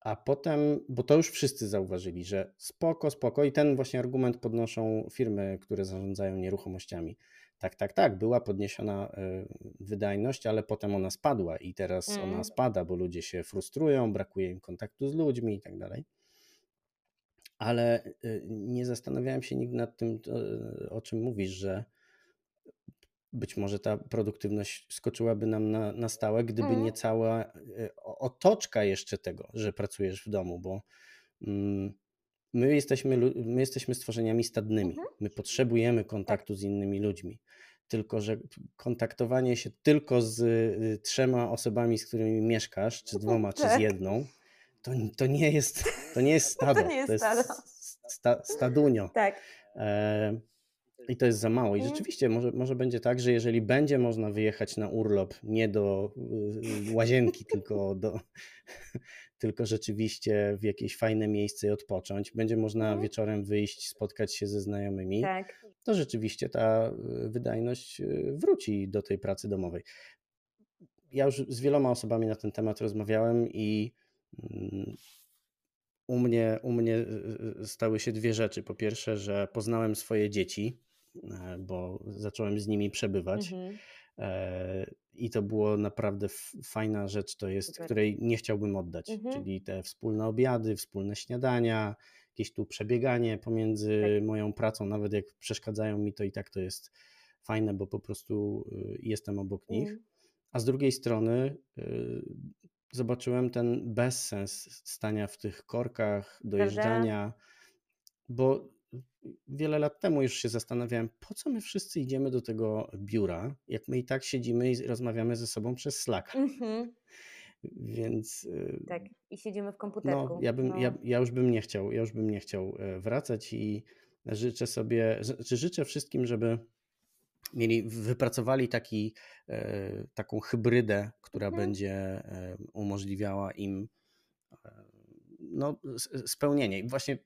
A potem, bo to już wszyscy zauważyli, że spoko, spoko, i ten właśnie argument podnoszą firmy, które zarządzają nieruchomościami. Tak, tak, tak, była podniesiona e, wydajność, ale potem ona spadła i teraz Mm. ona spada, bo ludzie się frustrują, brakuje im kontaktu z ludźmi i tak dalej. Ale y, nie zastanawiałem się nigdy nad tym, to, o czym mówisz, że być może ta produktywność skoczyłaby nam na, na stałe, gdyby Mm. nie cała otoczka jeszcze tego, że pracujesz w domu, bo mm, my jesteśmy, my jesteśmy stworzeniami stadnymi. Mhm. My potrzebujemy kontaktu z innymi ludźmi. Tylko, że kontaktowanie się tylko z y, trzema osobami, z którymi mieszkasz, czy z dwoma, czy z Tak. jedną, to, to, nie, jest, to nie jest stado. nie jest stado. sta, stadunio. Tak. E, I to jest za mało. I mhm. rzeczywiście może, może będzie tak, że jeżeli będzie można wyjechać na urlop nie do y, y, łazienki, tylko, do, tylko rzeczywiście w jakieś fajne miejsce i odpocząć, będzie można mhm. wieczorem wyjść, spotkać się ze znajomymi, tak. to rzeczywiście ta y, wydajność wróci do tej pracy domowej. Ja już z wieloma osobami na ten temat rozmawiałem i mm, u mnie, u mnie stały się dwie rzeczy. Po pierwsze, że poznałem swoje dzieci, bo zacząłem z nimi przebywać. Mhm. E, I to było naprawdę fajna rzecz, to jest, Super. której nie chciałbym oddać. Mhm. Czyli te wspólne obiady, wspólne śniadania, jakieś tu przebieganie pomiędzy tak. moją pracą, nawet jak przeszkadzają mi, to i tak to jest fajne, bo po prostu y, jestem obok nich. Mhm. A z drugiej strony y, zobaczyłem ten bezsens stania w tych korkach, dojeżdżania, Prawda? bo wiele lat temu już się zastanawiałem, po co my wszyscy idziemy do tego biura, jak my i tak siedzimy i rozmawiamy ze sobą przez Slack. Mm-hmm. Więc. Y, tak, i siedzimy w komputerku. No, ja, bym, no. Ja, ja już bym nie chciał, ja już bym nie chciał e, wracać i życzę sobie, czy życzę wszystkim, żeby mieli, wypracowali taki, e, taką hybrydę, która mhm. będzie e, umożliwiała im no, spełnienie. I właśnie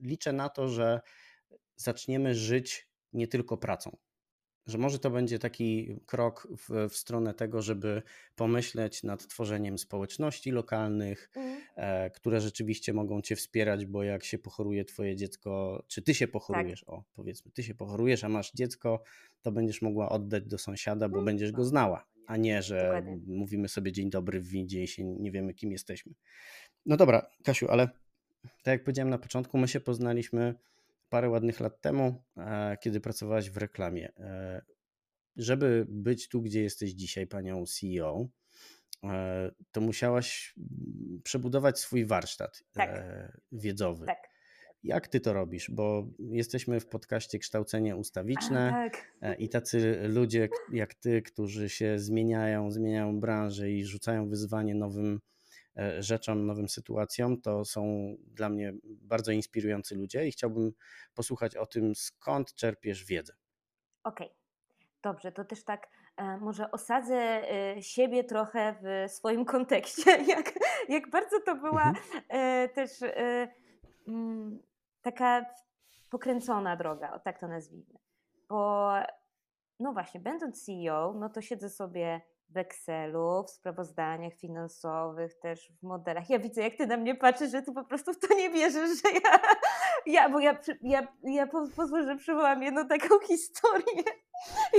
liczę na to, że zaczniemy żyć nie tylko pracą. Że może to będzie taki krok w, w stronę tego, żeby pomyśleć nad tworzeniem społeczności lokalnych, mm. e, które rzeczywiście mogą Cię wspierać, bo jak się pochoruje Twoje dziecko, czy Ty się pochorujesz, tak. o powiedzmy, Ty się pochorujesz, a masz dziecko, to będziesz mogła oddać do sąsiada, bo mm. będziesz go znała, a nie, że Dokładnie. mówimy sobie dzień dobry w windzie i się nie wiemy, kim jesteśmy. No dobra, Kasiu, ale tak jak powiedziałem na początku, my się poznaliśmy parę ładnych lat temu, e, kiedy pracowałaś w reklamie. E, żeby być tu, gdzie jesteś dzisiaj, panią CEO, e, to musiałaś przebudować swój warsztat tak. wiedzowy. Tak. Jak ty to robisz? Bo jesteśmy w podcaście Kształcenie Ustawiczne tak. i tacy ludzie jak ty, którzy się zmieniają, zmieniają branżę i rzucają wyzwanie nowym rzeczom, nowym sytuacjom, to są dla mnie bardzo inspirujący ludzie i chciałbym posłuchać o tym, skąd czerpiesz wiedzę. Okej. Okay. Dobrze, to też tak e, może osadzę e, siebie trochę w swoim kontekście, jak, jak bardzo to była mhm. też mm, taka pokręcona droga, o tak to nazwijmy. Bo no właśnie, będąc CEO, no to siedzę sobie w Excelu, w sprawozdaniach finansowych, też w modelach. Ja widzę, jak ty na mnie patrzysz, że ty po prostu w to nie wierzysz, że ja, ja bo ja, ja, ja pozwolę, że przywołam jedną taką historię,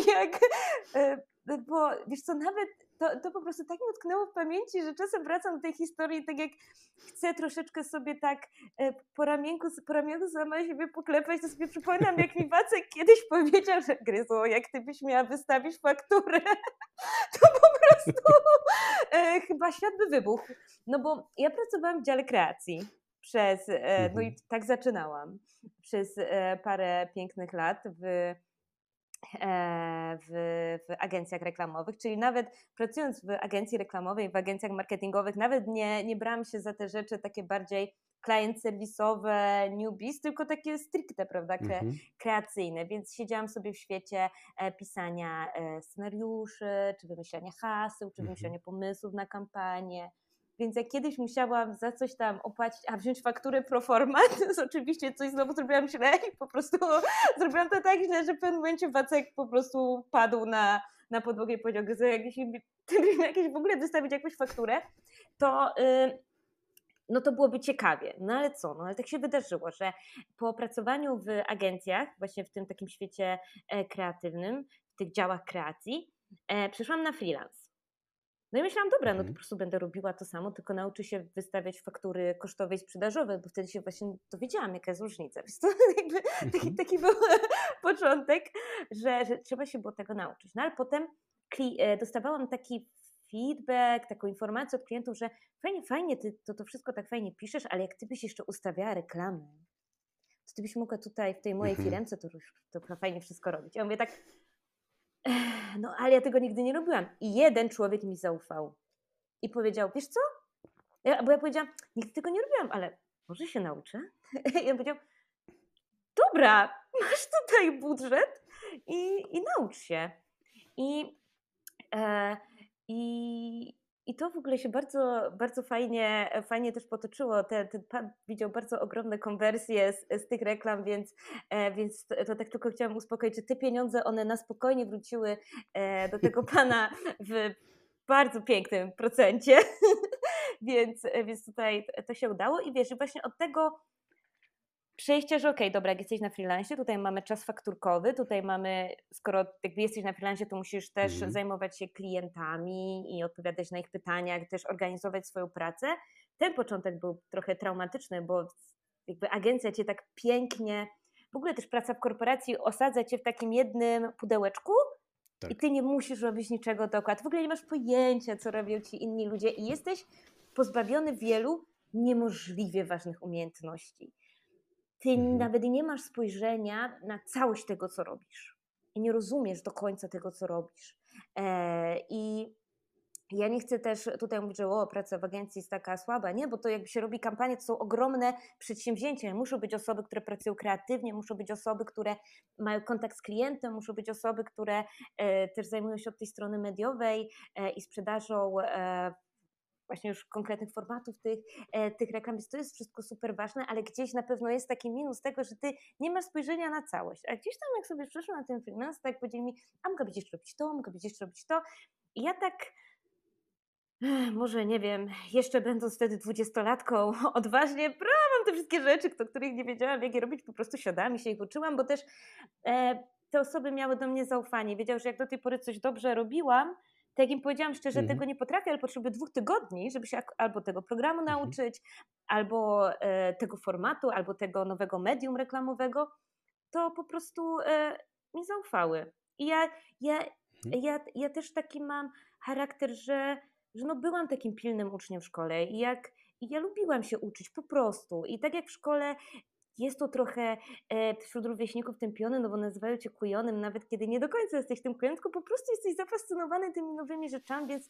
jak, e, bo wiesz co, nawet to, to po prostu tak mi utknęło w pamięci, że czasem wracam do tej historii, tak jak chcę troszeczkę sobie tak e, po ramienku, po ramienku sama siebie poklepać, to sobie przypominam, jak mi Wacek kiedyś powiedział, że Gryzu, jak ty byś miała wystawić fakturę, to po prostu e, chyba świat by wybuchł. No bo ja pracowałam w dziale kreacji przez, e, no i mhm. tak zaczynałam, przez e, parę pięknych lat w w, w, agencjach reklamowych, czyli nawet pracując w agencji reklamowej, w agencjach marketingowych, nawet nie, nie brałam się za te rzeczy takie bardziej client serwisowe, newbies, tylko takie stricte, prawda, kre, mhm. kreacyjne, więc siedziałam sobie w świecie e, pisania e, scenariuszy, czy wymyślania haseł, czy mhm. wymyślania pomysłów na kampanię, więc jak kiedyś musiałam za coś tam opłacić, a wziąć fakturę pro forma, to oczywiście coś znowu zrobiłam źle i po prostu zrobiłam to tak źle, że w pewnym momencie Wacek po prostu padł na, na podłogę i powiedział, że jakieś, jakieś w ogóle wystawić jakąś fakturę, to... Yy, no to byłoby ciekawie. No ale co? No ale tak się wydarzyło, że po pracowaniu w agencjach, właśnie w tym takim świecie e, kreatywnym, w tych działach kreacji, e, przeszłam na freelance. No i myślałam, dobra, no to po mhm. prostu będę robiła to samo, tylko nauczę się wystawiać faktury kosztowe i sprzedażowe, bo wtedy się właśnie dowiedziałam, jaka jest różnica. Więc to jakby taki, mhm. taki był początek, że, że trzeba się było tego nauczyć. No ale potem e, dostawałam taki feedback, taką informację od klientów, że fajnie, fajnie, ty to, to wszystko tak fajnie piszesz, ale jak ty byś jeszcze ustawiała reklamę, to ty byś mogła tutaj w tej mojej mhm. firmce to już to fajnie wszystko robić. Ja mówię tak, no ale ja tego nigdy nie robiłam. I jeden człowiek mi zaufał i powiedział, wiesz co? Ja, bo ja powiedziałam, nigdy tego nie robiłam, ale może się nauczę. I on powiedział, dobra, masz tutaj budżet i, i naucz się. I, e, i, i to w ogóle się bardzo, bardzo fajnie, fajnie też potoczyło. Ten, ten pan widział bardzo ogromne konwersje z, z tych reklam, więc, e, więc to, tak tylko chciałam uspokoić, że te pieniądze, one na spokojnie wróciły e, do tego pana w bardzo pięknym procencie, więc, więc tutaj to się udało i wiesz, właśnie od tego przejścia, że okej, okay, dobra, jak jesteś na freelance, tutaj mamy czas fakturkowy, tutaj mamy, skoro jakby jesteś na freelance, to musisz też mm. zajmować się klientami i odpowiadać na ich pytania, też organizować swoją pracę. Ten początek był trochę traumatyczny, bo jakby agencja cię tak pięknie, w ogóle też praca w korporacji osadza cię w takim jednym pudełeczku tak. i ty nie musisz robić niczego dookoła. Ty w ogóle nie masz pojęcia, co robią ci inni ludzie i jesteś pozbawiony wielu niemożliwie ważnych umiejętności ty mhm. nawet nie masz spojrzenia na całość tego, co robisz. I nie rozumiesz do końca tego, co robisz. E, I ja nie chcę też tutaj mówić, że o, praca w agencji jest taka słaba, nie, bo to jakby się robi kampanie, to są ogromne przedsięwzięcia. Muszą być osoby, które pracują kreatywnie, muszą być osoby, które mają kontakt z klientem, muszą być osoby, które e, też zajmują się od tej strony mediowej e, i sprzedażą e, właśnie już konkretnych formatów tych, e, tych reklam, więc to jest wszystko super ważne, ale gdzieś na pewno jest taki minus tego, że ty nie masz spojrzenia na całość, a gdzieś tam jak sobie przyszłam na ten freelance, tak powiedzieli mi, a mogę będziesz robić to, mogę będziesz robić to i ja tak może nie wiem, jeszcze będąc wtedy dwudziestolatką, odważnie brałam te wszystkie rzeczy, o których nie wiedziałam, jak je robić, po prostu siadałam i się ich uczyłam, bo też e, te osoby miały do mnie zaufanie. Wiedział, że jak do tej pory coś dobrze robiłam, tak jak im powiedziałam szczerze, mhm. tego nie potrafię, ale potrzebuję dwóch tygodni, żeby się albo tego programu mhm. nauczyć, albo e, tego formatu, albo tego nowego medium reklamowego, to po prostu e, mi zaufały. I ja, ja, mhm. ja, ja też taki mam charakter, że, że no byłam takim pilnym uczniem w szkole i jak i ja lubiłam się uczyć po prostu. I tak jak w szkole jest to trochę e, wśród rówieśników tępione, no bo nazywają cię kujonym, nawet kiedy nie do końca jesteś tym kujonym, tylko po prostu jesteś zafascynowany tymi nowymi rzeczami, więc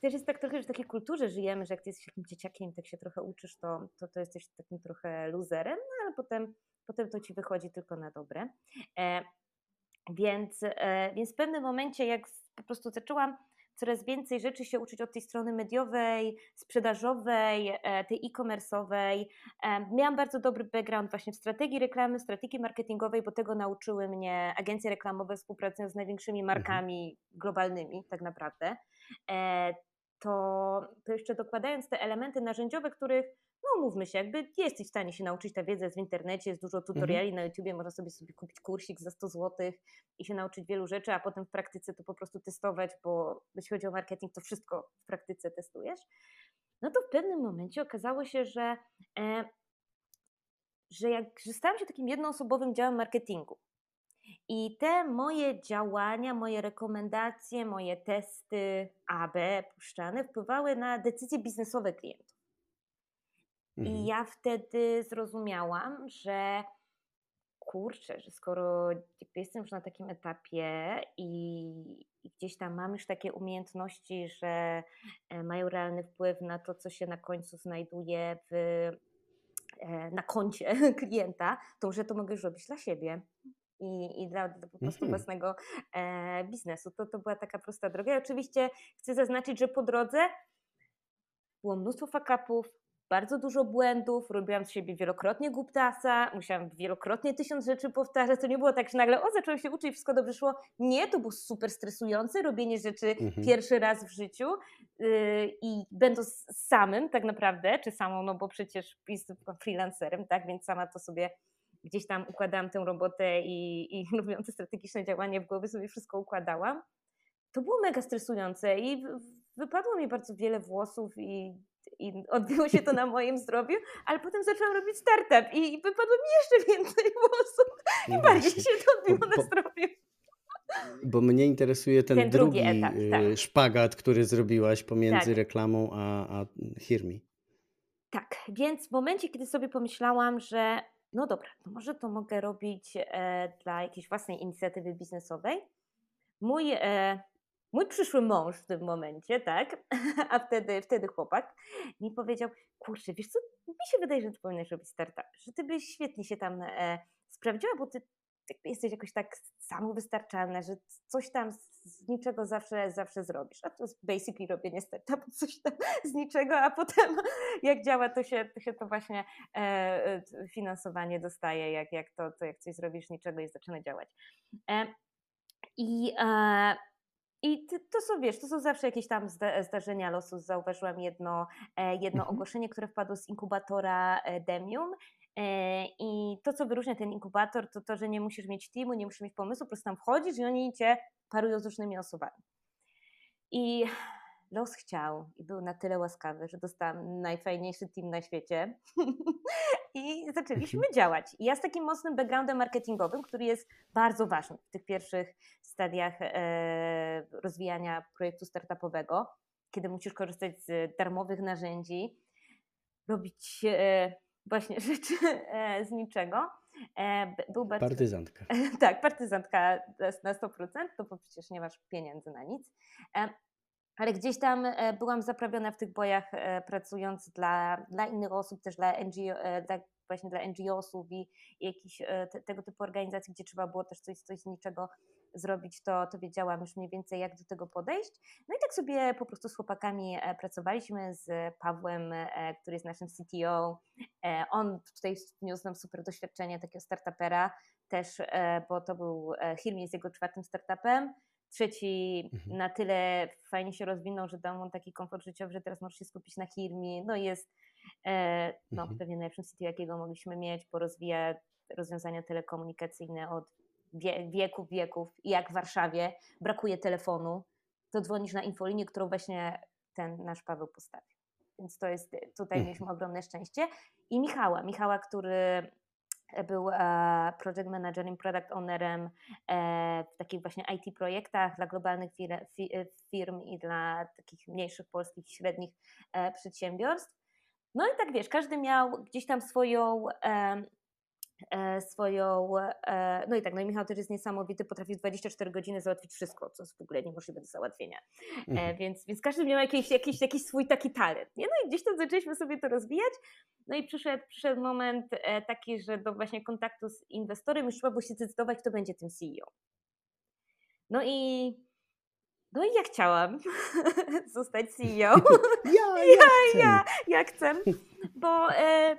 też jest tak trochę, że w takiej kulturze żyjemy, że jak ty jesteś takim dzieciakiem, tak się trochę uczysz, to, to, to jesteś takim trochę luzerem, no ale potem, potem to ci wychodzi tylko na dobre. E, więc, e, więc w pewnym momencie, jak po prostu zaczęłam coraz więcej rzeczy się uczyć od tej strony mediowej, sprzedażowej, e, tej e-commerce'owej. E, miałam bardzo dobry background właśnie w strategii reklamy, strategii marketingowej, bo tego nauczyły mnie agencje reklamowe współpracując z największymi mhm. markami globalnymi tak naprawdę. E, to, to jeszcze dokładając te elementy narzędziowe, których no mówmy się, jakby jesteś w stanie się nauczyć, ta wiedza jest w internecie, jest dużo tutoriali mhm. na YouTubie, można sobie sobie kupić kursik za 100 zł i się nauczyć wielu rzeczy, a potem w praktyce to po prostu testować, bo jeśli chodzi o marketing, to wszystko w praktyce testujesz. No to w pewnym momencie okazało się, że, e, że jak że stałam się takim jednoosobowym działem marketingu. I te moje działania, moje rekomendacje, moje testy AB puszczane wpływały na decyzje biznesowe klientów. Mhm. I ja wtedy zrozumiałam, że kurczę, że skoro jestem już na takim etapie i, i, gdzieś tam mam już takie umiejętności, że e, mają realny wpływ na to, co się na końcu znajduje w, e, na koncie klienta, to że to mogę już robić dla siebie. I, i dla, dla po prostu mhm. własnego e, biznesu. To, to była taka prosta droga. I oczywiście chcę zaznaczyć, że po drodze było mnóstwo fakapów, bardzo dużo błędów, robiłam z siebie wielokrotnie głuptasa, musiałam wielokrotnie tysiąc rzeczy powtarzać, to nie było tak, że nagle o, zacząłem się uczyć wszystko dobrze szło. Nie, to było super stresujące, robienie rzeczy mhm. pierwszy raz w życiu yy, i będąc samym tak naprawdę, czy samą, no bo przecież jestem freelancerem, tak, więc sama to sobie gdzieś tam układałam tę robotę i, i robiąc strategiczne działanie w głowie sobie wszystko układałam. To było mega stresujące i wypadło mi bardzo wiele włosów i i odbiło się to na moim zdrowiu, ale potem zaczęłam robić startup i, i wypadło mi jeszcze więcej włosów i no bardziej się to odbiło bo, na zdrowiu. Bo mnie interesuje ten, ten drugi, drugi etap, y, tak. szpagat, który zrobiłaś pomiędzy tak. reklamą a, a Hirmi. Tak, więc w momencie, kiedy sobie pomyślałam, że no dobra, to może to mogę robić e, dla jakiejś własnej inicjatywy biznesowej, mój e, mój przyszły mąż w tym momencie, tak, a wtedy, wtedy chłopak mi powiedział, kurczę, wiesz co, mi się wydaje, że ty powinnaś robić startup, że ty byś świetnie się tam e, sprawdziła, bo ty jesteś jakoś tak samowystarczalna, że coś tam z niczego zawsze, zawsze zrobisz. A to jest basically robienie startupu, coś tam z niczego, a potem jak działa, to się to, się to właśnie e, e, finansowanie dostaje, jak, jak to, to jak coś zrobisz z niczego i zaczyna działać. E, I e, i to są, wiesz, to są zawsze jakieś tam zdarzenia losu. Zauważyłam jedno, e, jedno mhm. ogłoszenie, które wpadło z inkubatora e, Demium. E, I to, co wyróżnia ten inkubator, to to, że nie musisz mieć teamu, nie musisz mieć pomysłu, po prostu tam wchodzisz i oni cię parują z różnymi osobami. I los chciał i był na tyle łaskawy, że dostałam najfajniejszy team na świecie i zaczęliśmy mhm. działać. I ja z takim mocnym backgroundem marketingowym, który jest bardzo ważny w tych pierwszych stadiach e, rozwijania projektu startupowego, kiedy musisz korzystać z darmowych narzędzi, robić e, właśnie rzeczy e, z niczego. Był bardzo... Partyzantka. tak, partyzantka na 100%, to bo przecież nie masz pieniędzy na nic ale gdzieś tam byłam zaprawiona w tych bojach, pracując dla, dla innych osób, też dla NGO, dla, właśnie dla NGO-sów i, i jakichś te, tego typu organizacji, gdzie trzeba było też coś, coś z niczego zrobić, to, to wiedziałam już mniej więcej, jak do tego podejść. No i tak sobie po prostu z chłopakami pracowaliśmy, z Pawłem, który jest naszym CTO. On tutaj wniósł nam super doświadczenie takiego startupera też, bo to był Hilmi jest jego czwartym startupem Trzeci mhm. na tyle fajnie się rozwinął, że dał mu taki komfort życiowy, że teraz może się skupić na Hirmi. No jest e, no, mhm. pewnie najlepszym city, jakiego mogliśmy mieć, bo rozwija rozwiązania telekomunikacyjne od wie, wieków, wieków. I jak w Warszawie brakuje telefonu, to dzwonisz na infolinię, którą właśnie ten nasz Paweł postawił. Więc to jest, tutaj mhm. mieliśmy ogromne szczęście. I Michała, Michała, który był e, project managerem, product ownerem e, w takich właśnie IT projektach dla globalnych firm i dla takich mniejszych polskich średnich e, przedsiębiorstw. No i tak wiesz, każdy miał gdzieś tam swoją swoją, no i tak, no i Michał też jest niesamowity, potrafi w 24 godziny załatwić wszystko, co jest w ogóle niemożliwe do załatwienia, mhm. więc, więc każdy miał jakiś, jakiś, jakiś swój taki talent, nie? no i gdzieś tam zaczęliśmy sobie to rozwijać, no i przyszedł, przyszedł moment e, taki, że do właśnie kontaktu z inwestorem już trzeba było się zdecydować, kto będzie tym CEO. No i no i ja chciałam zostać CEO. Ja, ja, ja, ja, ja chcę. Bo, e,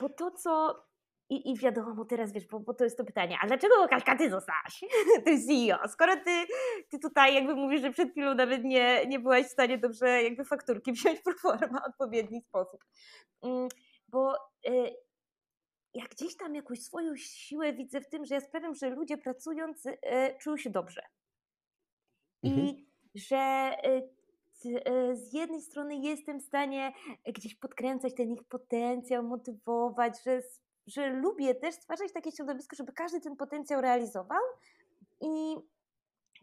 bo to, co i, I wiadomo, teraz wiesz, bo, bo, to jest to pytanie, a dlaczego Kaśka ty zostałaś ty CEO? Skoro ty, ty tutaj jakby mówisz, że przed chwilą nawet nie, nie byłaś w stanie dobrze jakby fakturki wziąć pro forma w odpowiedni sposób. Mm, bo y, ja gdzieś tam jakąś swoją siłę widzę w tym, że ja sprawiam, że ludzie pracując y, czują się dobrze. Mhm. I że y, z jednej strony jestem w stanie gdzieś podkręcać ten ich potencjał, motywować, że że lubię też stwarzać takie środowisko, żeby każdy ten potencjał realizował i,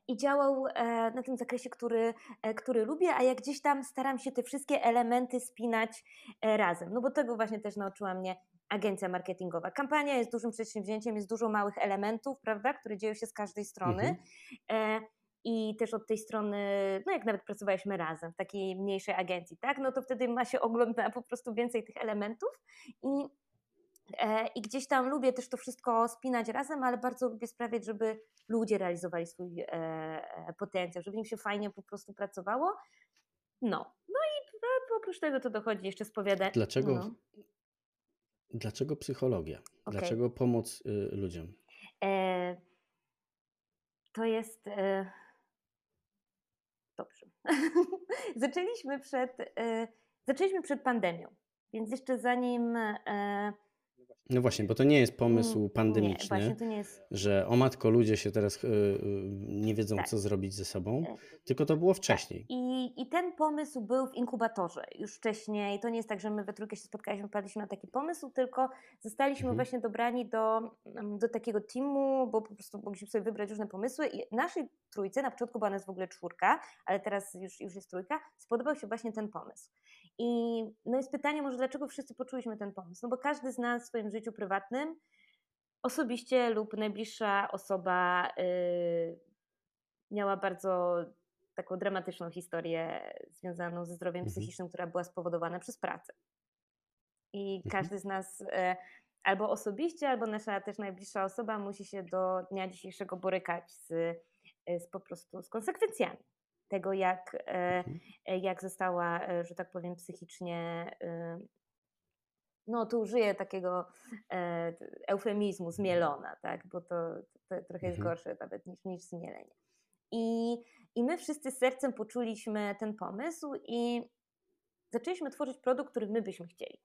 i działał e, na tym zakresie, który, e, który lubię, a jak gdzieś tam staram się te wszystkie elementy spinać e, razem. No bo tego właśnie też nauczyła mnie agencja marketingowa. Kampania jest dużym przedsięwzięciem, jest dużo małych elementów, prawda, które dzieją się z każdej strony. Mhm. I też od tej strony, no jak nawet pracowaliśmy razem w takiej mniejszej agencji, tak, no to wtedy ma się ogląd na po prostu więcej tych elementów i I gdzieś tam lubię też to wszystko spinać razem, ale bardzo lubię sprawiać, żeby ludzie realizowali swój e, e, potencjał, żeby im się fajnie po prostu pracowało. No, no i oprócz tego to dochodzi jeszcze spowiadanie. Dlaczego, no. dlaczego psychologia? Okay. Dlaczego pomoc y, ludziom? E, to jest. E, dobrze. zaczęliśmy przed. E, zaczęliśmy przed pandemią, więc jeszcze zanim no właśnie, bo to nie jest pomysł mm, pandemiczny, nie, nie jest... że o matko ludzie się teraz yy, nie wiedzą, tak. co zrobić ze sobą, e, tylko to było wcześniej. Tak. I, I ten pomysł był w inkubatorze już wcześniej. To nie jest tak, że my we trójkę się spotkaliśmy, padliśmy na taki pomysł, tylko zostaliśmy mhm. właśnie dobrani do, mm, do takiego teamu, bo po prostu mogliśmy sobie wybrać różne pomysły i naszej trójce, na początku była nas w ogóle czwórka, ale teraz już, już jest trójka, spodobał się właśnie ten pomysł. I no jest pytanie może, dlaczego wszyscy poczuliśmy ten pomysł? No bo każdy z nas w swoim życiu prywatnym osobiście lub najbliższa osoba yy, miała bardzo taką dramatyczną historię związaną ze zdrowiem mhm. psychicznym, która była spowodowana przez pracę. I mhm. każdy z nas, yy, albo osobiście, albo nasza też najbliższa osoba musi się do dnia dzisiejszego borykać z, z po prostu z konsekwencjami tego, jak, mhm. jak została, że tak powiem, psychicznie no tu użyję takiego e, eufemizmu, zmielona, tak? bo to, to trochę jest mhm. gorsze nawet niż, niż zmielenie. I, I my wszyscy sercem poczuliśmy ten pomysł i zaczęliśmy tworzyć produkt, który my byśmy chcieli,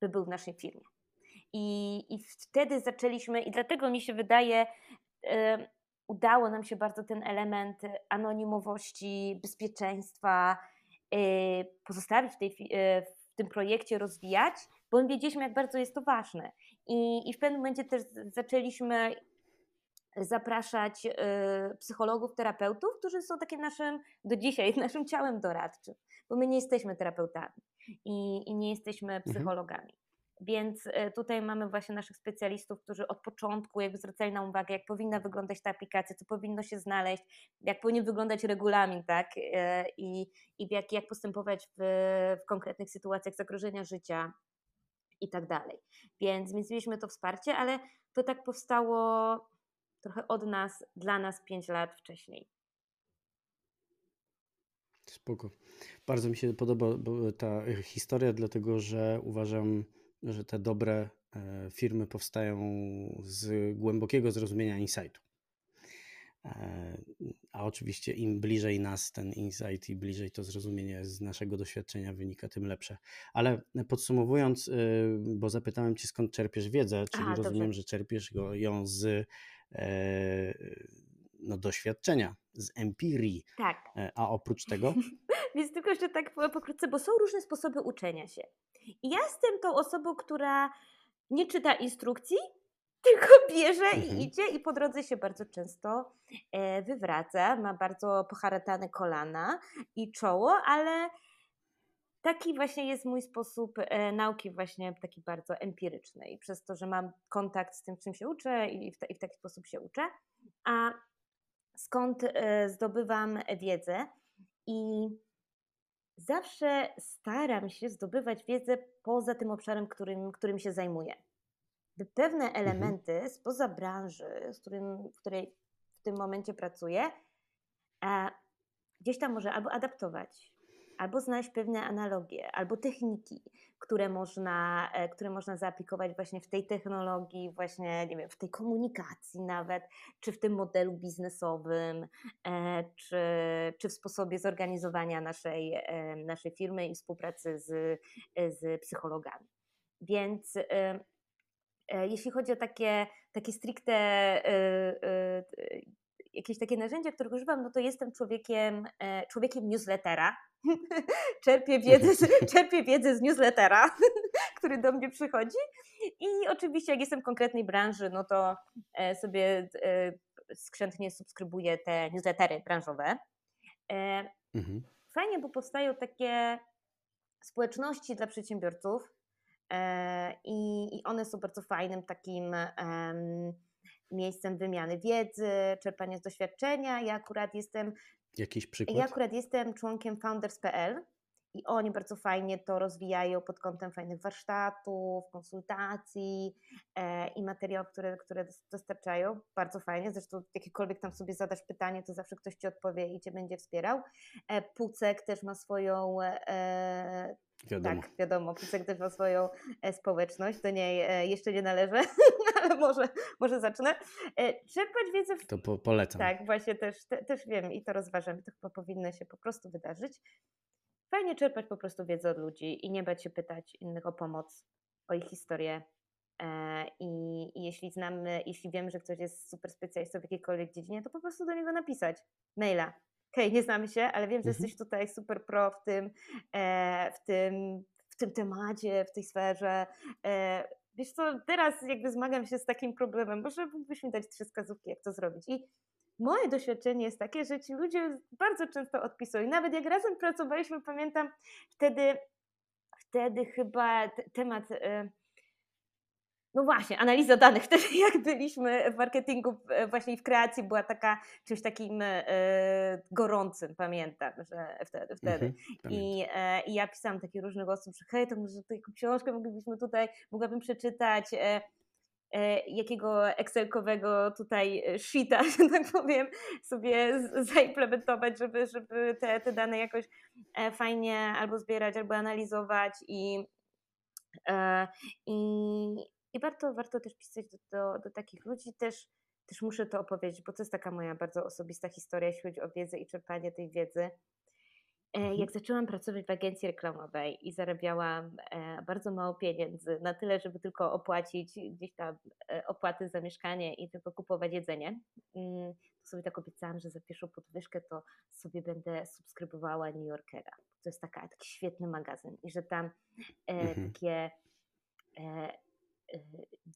by był w naszej firmie. I, i wtedy zaczęliśmy, i dlatego mi się wydaje, e, udało nam się bardzo ten element anonimowości, bezpieczeństwa e, pozostawić w, tej, e, w tym projekcie, rozwijać, bo my wiedzieliśmy, jak bardzo jest to ważne. I, i w pewnym momencie też zaczęliśmy zapraszać y, psychologów, terapeutów, którzy są takim naszym, do dzisiaj, naszym ciałem doradczym, bo my nie jesteśmy terapeutami i, i nie jesteśmy mhm. psychologami. Więc y, tutaj mamy właśnie naszych specjalistów, którzy od początku jakby zwracali na uwagę, jak powinna wyglądać ta aplikacja, co powinno się znaleźć, jak powinien wyglądać regulamin, tak? Y, I, i jak, jak postępować w, w konkretnych sytuacjach zagrożenia życia, i tak dalej. Więc, więc mieliśmy to wsparcie, ale to tak powstało trochę od nas, dla nas 5 lat wcześniej. Spoko. Bardzo mi się podoba ta historia, dlatego że uważam, że te dobre e, firmy powstają z głębokiego zrozumienia insightu. E, a oczywiście im bliżej nas ten insight i bliżej to zrozumienie z naszego doświadczenia wynika, tym lepsze. Ale podsumowując, y, bo zapytałem Cię skąd czerpiesz wiedzę, czyli Aha, rozumiem, dobrze. że czerpiesz ją z e, no, doświadczenia, z empirii. Tak. E, a oprócz tego? Więc tylko jeszcze tak pokrótce, bo są różne sposoby uczenia się. I ja jestem tą osobą, która nie czyta instrukcji, tylko bierze mhm. i idzie i po drodze się bardzo często e, wywraca, ma bardzo poharatane kolana i czoło, ale taki właśnie jest mój sposób e, nauki właśnie taki bardzo empiryczny i przez to, że mam kontakt z tym, czym się uczę i w, i w taki sposób się uczę. A skąd e, zdobywam wiedzę i zawsze staram się zdobywać wiedzę poza tym obszarem, którym, którym się zajmuję by pewne mhm. elementy mhm. spoza branży, z którym, w której w tym momencie pracuję, e, gdzieś tam może albo adaptować, albo znaleźć pewne analogie, albo techniki, które można, e, które można zaaplikować właśnie w tej technologii, właśnie nie wiem, w tej komunikacji nawet, czy w tym modelu biznesowym, e, czy, czy w sposobie zorganizowania naszej, e, naszej firmy i współpracy z, z psychologami. Więc jeśli chodzi o takie, takie stricte jakieś takie narzędzia, których używam, no to jestem człowiekiem, człowiekiem newslettera. czerpię, wiedzę, z, czerpię wiedzę z newslettera, który do mnie przychodzi. I oczywiście, jak jestem w konkretnej branży, no to sobie skrzętnie subskrybuję te newslettery branżowe. Mhm. Fajnie, bo powstają takie społeczności dla przedsiębiorców, E, I, one są bardzo fajnym takim miejscem wymiany wiedzy, czerpania z doświadczenia. Ja akurat jestem. Jakiś przykład? Ja akurat jestem członkiem founders.pl i oni bardzo fajnie to rozwijają pod kątem fajnych warsztatów, konsultacji e, i materiałów, które, które dostarczają. Bardzo fajnie. Zresztą jakiekolwiek tam sobie zadasz pytanie, to zawsze ktoś ci odpowie i cię będzie wspierał. E, Pucek też ma swoją e, Wiadomo. Tak, wiadomo, Pucek też ma swoją e, społeczność, do niej e, jeszcze nie należę, ale może, może zacznę. E, czerpać wiedzę... W... To po, polecam. Tak, właśnie też, te, też wiem i to rozważam, to chyba powinno się po prostu wydarzyć. Fajnie czerpać po prostu wiedzę od ludzi i nie bać się pytać innych o pomoc, o ich historię. I, I, jeśli znamy, jeśli wiemy, że ktoś jest super specjalistą w jakiejkolwiek dziedzinie, to po prostu do niego napisać maila hej, nie znamy się, ale wiem, że mhm. jesteś tutaj super pro w tym, e, w tym, w tym temacie, w tej sferze. Wiesz co, teraz jakby zmagam się z takim problemem, może mógłbyś mi dać trzy wskazówki, jak to zrobić. I moje doświadczenie jest takie, że ci ludzie bardzo często odpisują. Nawet jak razem pracowaliśmy, pamiętam wtedy, wtedy chyba temat... E, no właśnie, analiza danych. Wtedy jak byliśmy w marketingu, właśnie w kreacji była taka, czymś takim e, gorącym, pamiętam, że wtedy. wtedy. Mhm, I, e, I ja pisałam takich różnych osób, że hej, to może taką książkę moglibyśmy tutaj, mogłabym przeczytać, e, e jakiego excelkowego tutaj shita, że tak powiem, sobie zaimplementować, żeby, żeby te, te dane jakoś e, fajnie albo zbierać, albo analizować i e, i, i warto, warto też pisać do, do, do takich ludzi, też, też muszę to opowiedzieć, bo to jest taka moja bardzo osobista historia, jeśli chodzi o wiedzę i czerpanie tej wiedzy. E, mhm. Jak zaczęłam pracować w agencji reklamowej i zarabiałam e, bardzo mało pieniędzy, na tyle, żeby tylko opłacić gdzieś tam e, opłaty za mieszkanie i tylko kupować jedzenie, mm, to sobie tak obiecałam, że za pierwszą podwyżkę to sobie będę subskrybowała New Yorkera. To jest taka, taki świetny magazyn i że tam mhm. takie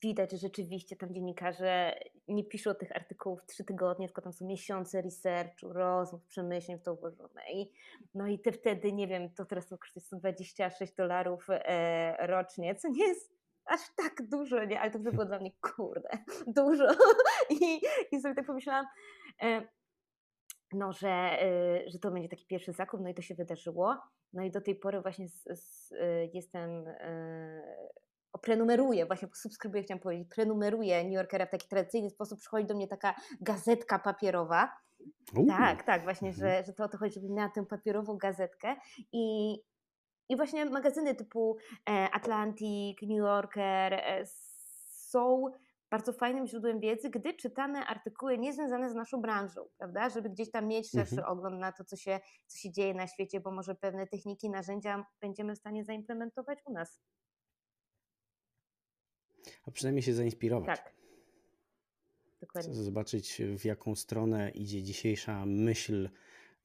widać, że rzeczywiście tam dziennikarze nie piszą tych artykułów trzy tygodnie, tylko tam są miesiące researchu, rozmów, przemyśleń w to włożone. I, no i te wtedy, nie wiem, to teraz to kosztuje 126 dolarów e, rocznie, co nie jest aż tak dużo, nie? Ale to by było dla mnie, kurde, dużo. I, i sobie tak pomyślałam, e, no, że, e, że to będzie taki pierwszy zakup, no i to się wydarzyło. No i do tej pory właśnie z, z, e, jestem e, prenumeruję, właśnie subskrybuję, chciałam powiedzieć, prenumeruję New Yorkera w taki tradycyjny sposób, przychodzi do mnie taka gazetka papierowa. Tak, tak, właśnie, mhm. że, że to o to chodzi, żebym miała tę papierową gazetkę i, i właśnie magazyny typu e, Atlantic, New Yorker e, są bardzo fajnym źródłem wiedzy, gdy czytamy artykuły niezwiązane z naszą branżą, prawda? Żeby gdzieś tam mieć szerszy mhm. ogląd na to, co się, co się dzieje na świecie, bo może pewne techniki, narzędzia będziemy w stanie zaimplementować u nas. A przynajmniej się zainspirować. Tak. Dokładnie. Chcę zobaczyć, w jaką stronę idzie dzisiejsza myśl,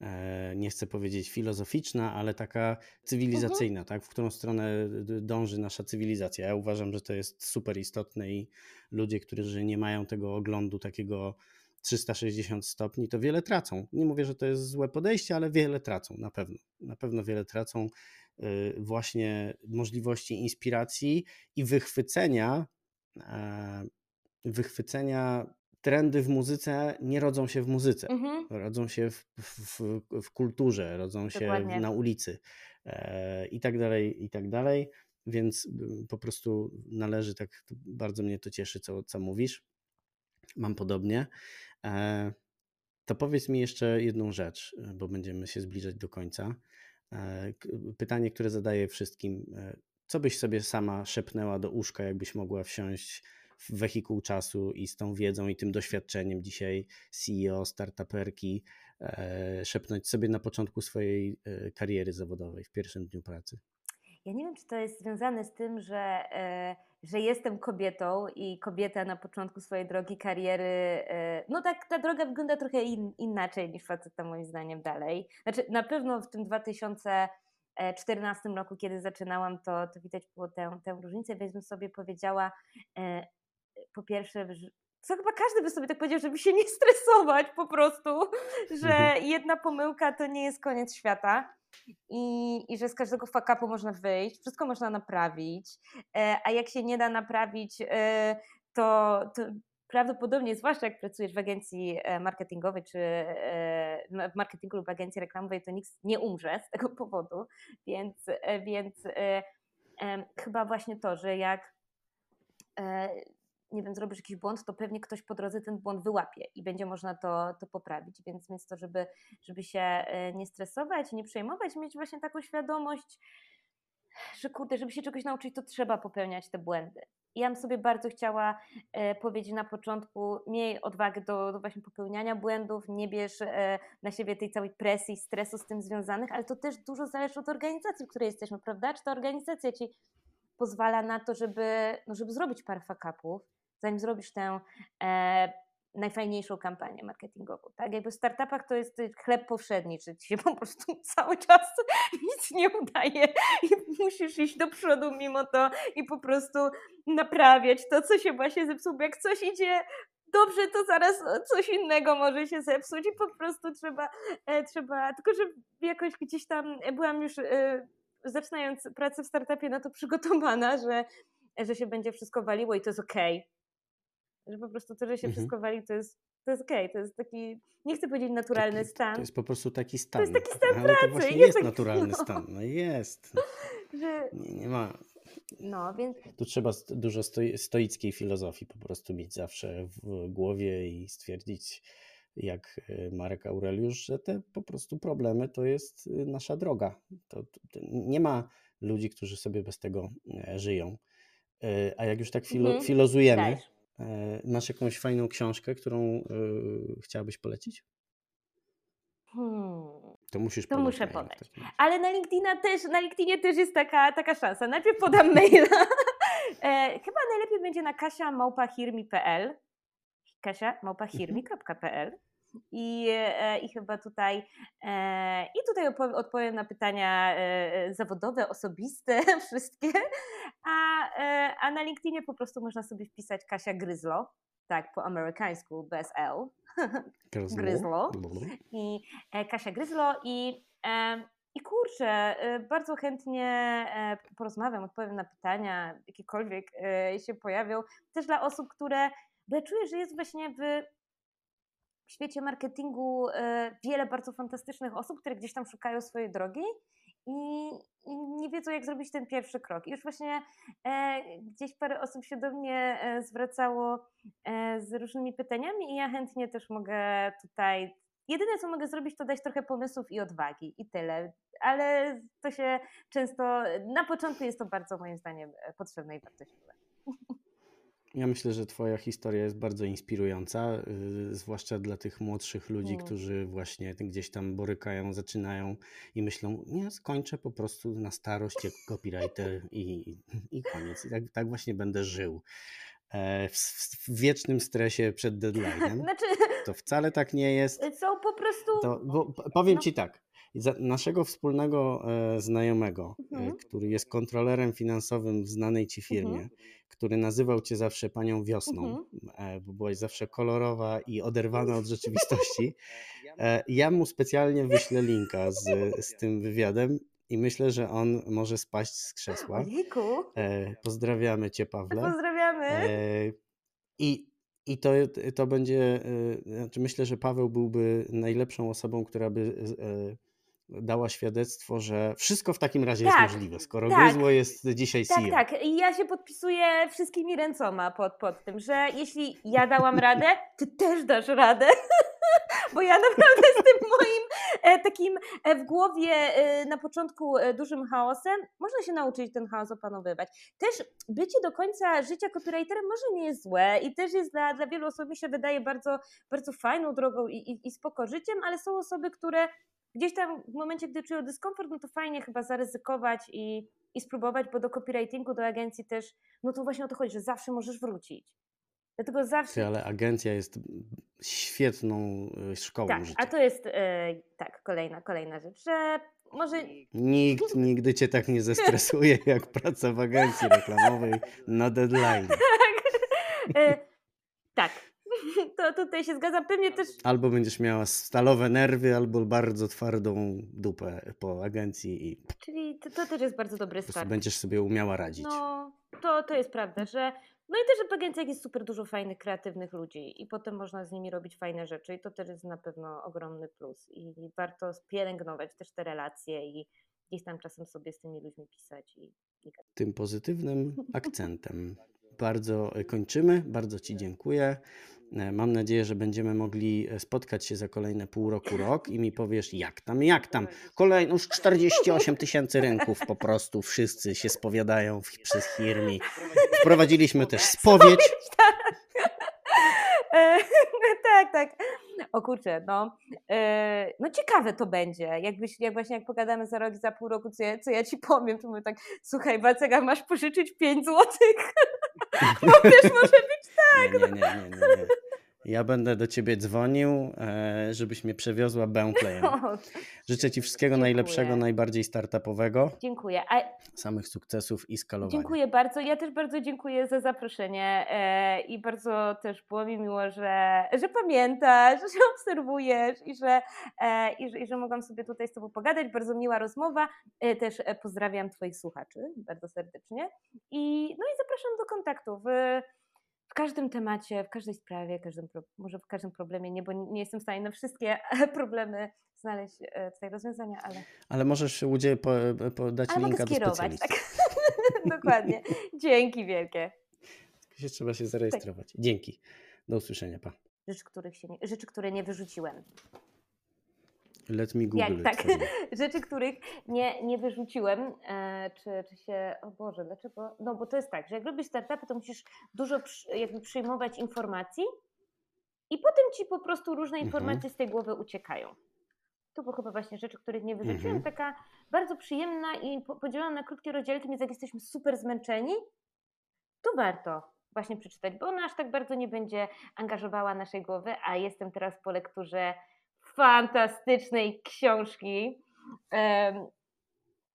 e, nie chcę powiedzieć filozoficzna, ale taka cywilizacyjna, mhm. tak? w którą stronę dąży nasza cywilizacja. Ja uważam, że to jest super istotne i ludzie, którzy nie mają tego oglądu takiego 360 stopni, to wiele tracą. Nie mówię, że to jest złe podejście, ale wiele tracą, na pewno. Na pewno wiele tracą właśnie możliwości inspiracji i wychwycenia, e, wychwycenia trendy w muzyce nie rodzą się w muzyce, mhm. rodzą się w, w, w, kulturze, rodzą się Dokładnie. na ulicy e, i tak dalej, i tak dalej. Więc y, po prostu należy tak, bardzo mnie to cieszy, co, co mówisz. Mam podobnie. E, to powiedz mi jeszcze jedną rzecz, bo będziemy się zbliżać do końca. E, pytanie, które zadaję wszystkim. E, co byś sobie sama szepnęła do uszka, jakbyś mogła wsiąść w wehikuł czasu i z tą wiedzą i tym doświadczeniem dzisiaj CEO, startuperki, e, szepnąć sobie na początku swojej kariery zawodowej, w pierwszym dniu pracy? Ja nie wiem, czy to jest związane z tym, że że jestem kobietą i kobieta na początku swojej drogi kariery, e, no tak, ta droga wygląda trochę in, inaczej niż faceta moim zdaniem dalej. Znaczy na pewno w tym 2014 roku, kiedy zaczynałam, to, to widać było tę, tę różnicę, więc bym sobie powiedziała e, po pierwsze, co chyba każdy by sobie tak powiedział, żeby się nie stresować po prostu, że mhm. jedna pomyłka to nie jest koniec świata i, i że z każdego fakapu można wyjść, wszystko można naprawić, e, a jak się nie da naprawić, e, to, to prawdopodobnie, zwłaszcza jak pracujesz w agencji e, marketingowej, czy w marketingu lub agencji reklamowej, to nikt nie umrze z tego powodu, więc, więc chyba właśnie to, że jak nie wiem, zrobisz jakiś błąd, to pewnie ktoś po drodze ten błąd wyłapie i będzie można to, to poprawić. Więc, więc to, żeby, żeby się e, nie stresować, nie przejmować, mieć właśnie taką świadomość, że kurde, żeby się czegoś nauczyć, to trzeba popełniać te błędy. Ja bym sobie bardzo chciała e, powiedzieć na początku, miej odwagę do, do, właśnie popełniania błędów, nie bierz e, na siebie tej całej presji, stresu z tym związanych, ale to też dużo zależy od organizacji, w której jesteśmy, prawda? Czy ta organizacja ci pozwala na to, żeby, no, żeby zrobić parę fakapów, zanim zrobisz tę e, najfajniejszą kampanię marketingową. Tak? Jakby w startupach to jest chleb powszedni, że ci się po prostu cały czas nic nie udaje i musisz iść do przodu mimo to i po prostu naprawiać to, co się właśnie zepsuło. Jak coś idzie dobrze, to zaraz coś innego może się zepsuć i po prostu trzeba, e, trzeba tylko że jakoś gdzieś tam byłam już e, zaczynając pracę w startupie na to przygotowana, że że się będzie wszystko waliło i to jest okej. Okay. Że po prostu to, że się mhm. wszystko wali, to jest, to jest okej. Okay. To jest taki, nie chcę powiedzieć naturalny taki, stan. To jest po prostu taki stan. To jest taki stan Ale pracy. to właśnie jest, taki, naturalny no. stan. No jest. Że... Nie, nie ma. No, więc... Tu trzeba dużo stoickiej filozofii po prostu mieć zawsze w głowie i stwierdzić, jak e, Marek Aureliusz, że te po prostu problemy to jest y, nasza droga. To, to nie ma ludzi, którzy sobie bez tego e, żyją. E, a jak już tak filo, mhm. filozujemy, masz jakąś fajną książkę, którą chciałabyś polecić? Hmm. To musisz To muszę podać. Ale na LinkedIna też, na LinkedInie też jest taka, taka szansa. Najpierw podam maila. e, chyba najlepiej będzie na kasia.małpahirmi.pl kasia.małpahirmi.pl i, e, I chyba tutaj e, i tutaj odpowiem na pytania e, zawodowe, osobiste, wszystkie. A, a na LinkedInie po prostu można sobie wpisać Kasia Gryzlo, tak po amerykańsku, bez L. Gryzlo. I Kasia Gryzlo i i kurczę, bardzo chętnie porozmawiam, odpowiem na pytania, jakiekolwiek się pojawią. Też dla osób, które, bo ja czuję, że jest właśnie w w świecie marketingu e, wiele bardzo fantastycznych osób, które gdzieś tam szukają swojej drogi i, nie wiedzą, jak zrobić ten pierwszy krok. Już właśnie e, gdzieś parę osób się do mnie e, zwracało e, z różnymi pytaniami, i ja chętnie też mogę tutaj. Jedyne, co mogę zrobić, to dać trochę pomysłów i odwagi i tyle. Ale to się często, na początku jest to bardzo moim zdaniem e, potrzebne i wartościowe. Ja myślę, że Twoja historia jest bardzo inspirująca, yy, zwłaszcza dla tych młodszych ludzi, mm. którzy właśnie gdzieś tam borykają, zaczynają i myślą, nie, skończę po prostu na starość jak copywriter i, i koniec. I tak, tak właśnie będę żył. E, w, w, wiecznym stresie przed deadline'em. Znaczy, to wcale tak nie jest. Są po prostu. To, powiem no. Ci tak. Naszego wspólnego e, znajomego, e, mhm. który jest kontrolerem finansowym w znanej ci firmie, mhm który nazywał cię zawsze panią wiosną, mhm. E, bo byłaś zawsze kolorowa i oderwana od rzeczywistości. Ja mu specjalnie wyślę linka z, z tym wywiadem i myślę, że on może spaść z krzesła. Ojejku. Pozdrawiamy cię, Pawle. Pozdrawiamy. I, i to, to będzie, znaczy myślę, że Paweł byłby najlepszą osobą, która by dała świadectwo, że wszystko w takim razie tak, jest możliwe, skoro tak, Gryzło jest dzisiaj CEO. Tak, tak. I ja się podpisuję wszystkimi ręcoma pod, pod tym, że jeśli ja dałam radę, ty też dasz radę. Bo ja naprawdę z tym moim e, takim e, w głowie e, na początku dużym chaosem, można się nauczyć ten chaos opanowywać. Też bycie do końca życia copywriterem może nie jest złe i też jest dla, dla wielu osób mi się wydaje bardzo, bardzo fajną drogą i, i, i spoko życiem, ale są osoby, które gdzieś tam w momencie, gdy czują dyskomfort, no to fajnie chyba zaryzykować i, i spróbować, bo do copywritingu, do agencji też, no to właśnie o to chodzi, że zawsze możesz wrócić. Dlatego zawsze. Ale agencja jest świetną e, szkołą. Tak, życia. a to jest e, tak, kolejna, kolejna rzecz, że może. Nikt nigdy cię tak nie zestresuje jak praca w agencji reklamowej na deadline. tak. E, tak, to tutaj się zgadzam. Pewnie też. Albo będziesz miała stalowe nerwy, albo bardzo twardą dupę po agencji. I... Czyli to, to też jest bardzo dobry start. Będziesz sobie umiała radzić. No, to, to jest prawda, że. No i też w agencjach jest super dużo fajnych, kreatywnych ludzi i potem można z nimi robić fajne rzeczy i to też jest na pewno ogromny plus i warto pielęgnować też te relacje i gdzieś tam czasem sobie z tymi ludźmi pisać. I. Tym pozytywnym akcentem bardzo kończymy. Bardzo Ci dziękuję. E, mam nadzieję, że będziemy mogli e, spotkać się za kolejne pół roku, rok i mi powiesz, jak tam, jak tam. Kolejno już 48 tysięcy rynków po prostu, wszyscy się spowiadają w, przez Hirmi. Wprowadziliśmy też spowiedź. Tak. E, tak, tak. O kurczę, no, no ciekawe to będzie. Jakbyś, jak właśnie jak pogadamy za rok, za pół roku, co ja, co ja ci powiem, to mówię tak, słuchaj Wacega, masz pożyczyć 5 złotych. No wiesz, może być tak. Nie, nie, nie, nie, nie. Ja będę do ciebie dzwonił, e, żebyś mnie przewiozła Bentleyem. Życzę ci wszystkiego Dziękuję. najlepszego, najbardziej startupowego. Dziękuję. A... Samych sukcesów i skalowania. Dziękuję bardzo. Ja też bardzo dziękuję za zaproszenie e, i bardzo też było mi miło, że, że pamiętasz, że obserwujesz i że, e, i, że, i że mogłam sobie tutaj z tobą pogadać. Bardzo miła rozmowa. Też pozdrawiam twoich słuchaczy bardzo serdecznie i no i zapraszam do kontaktu. W, każdym temacie, w każdej sprawie, każdym, może w każdym problemie, nie, bo nie jestem w stanie na wszystkie problemy znaleźć e, tutaj rozwiązania, ale... Ale możesz udzielić, po, po, dać ale linka do specjalisty. Tak. Dokładnie. Dzięki wielkie. Się trzeba się zarejestrować. Tak. Dzięki. Do usłyszenia, pa. Rzeczy, których się nie, rzeczy, które nie wyrzuciłem. Let me Google Jak, tak, rzeczy, których nie, nie wyrzuciłem, e, czy, czy się, o Boże, dlaczego? No bo to jest tak, że jak robisz startupy, to musisz dużo przy, jakby przyjmować informacji i potem ci po prostu różne mhm. informacje z tej głowy uciekają. To było chyba właśnie rzeczy, których nie wyrzuciłem. Mhm. Taka bardzo przyjemna i podzielona na krótkie rozdzielki, więc jak jesteśmy super zmęczeni, to warto właśnie przeczytać, bo ona aż tak bardzo nie będzie angażowała naszej głowy, a jestem teraz po lekturze fantastycznej książki,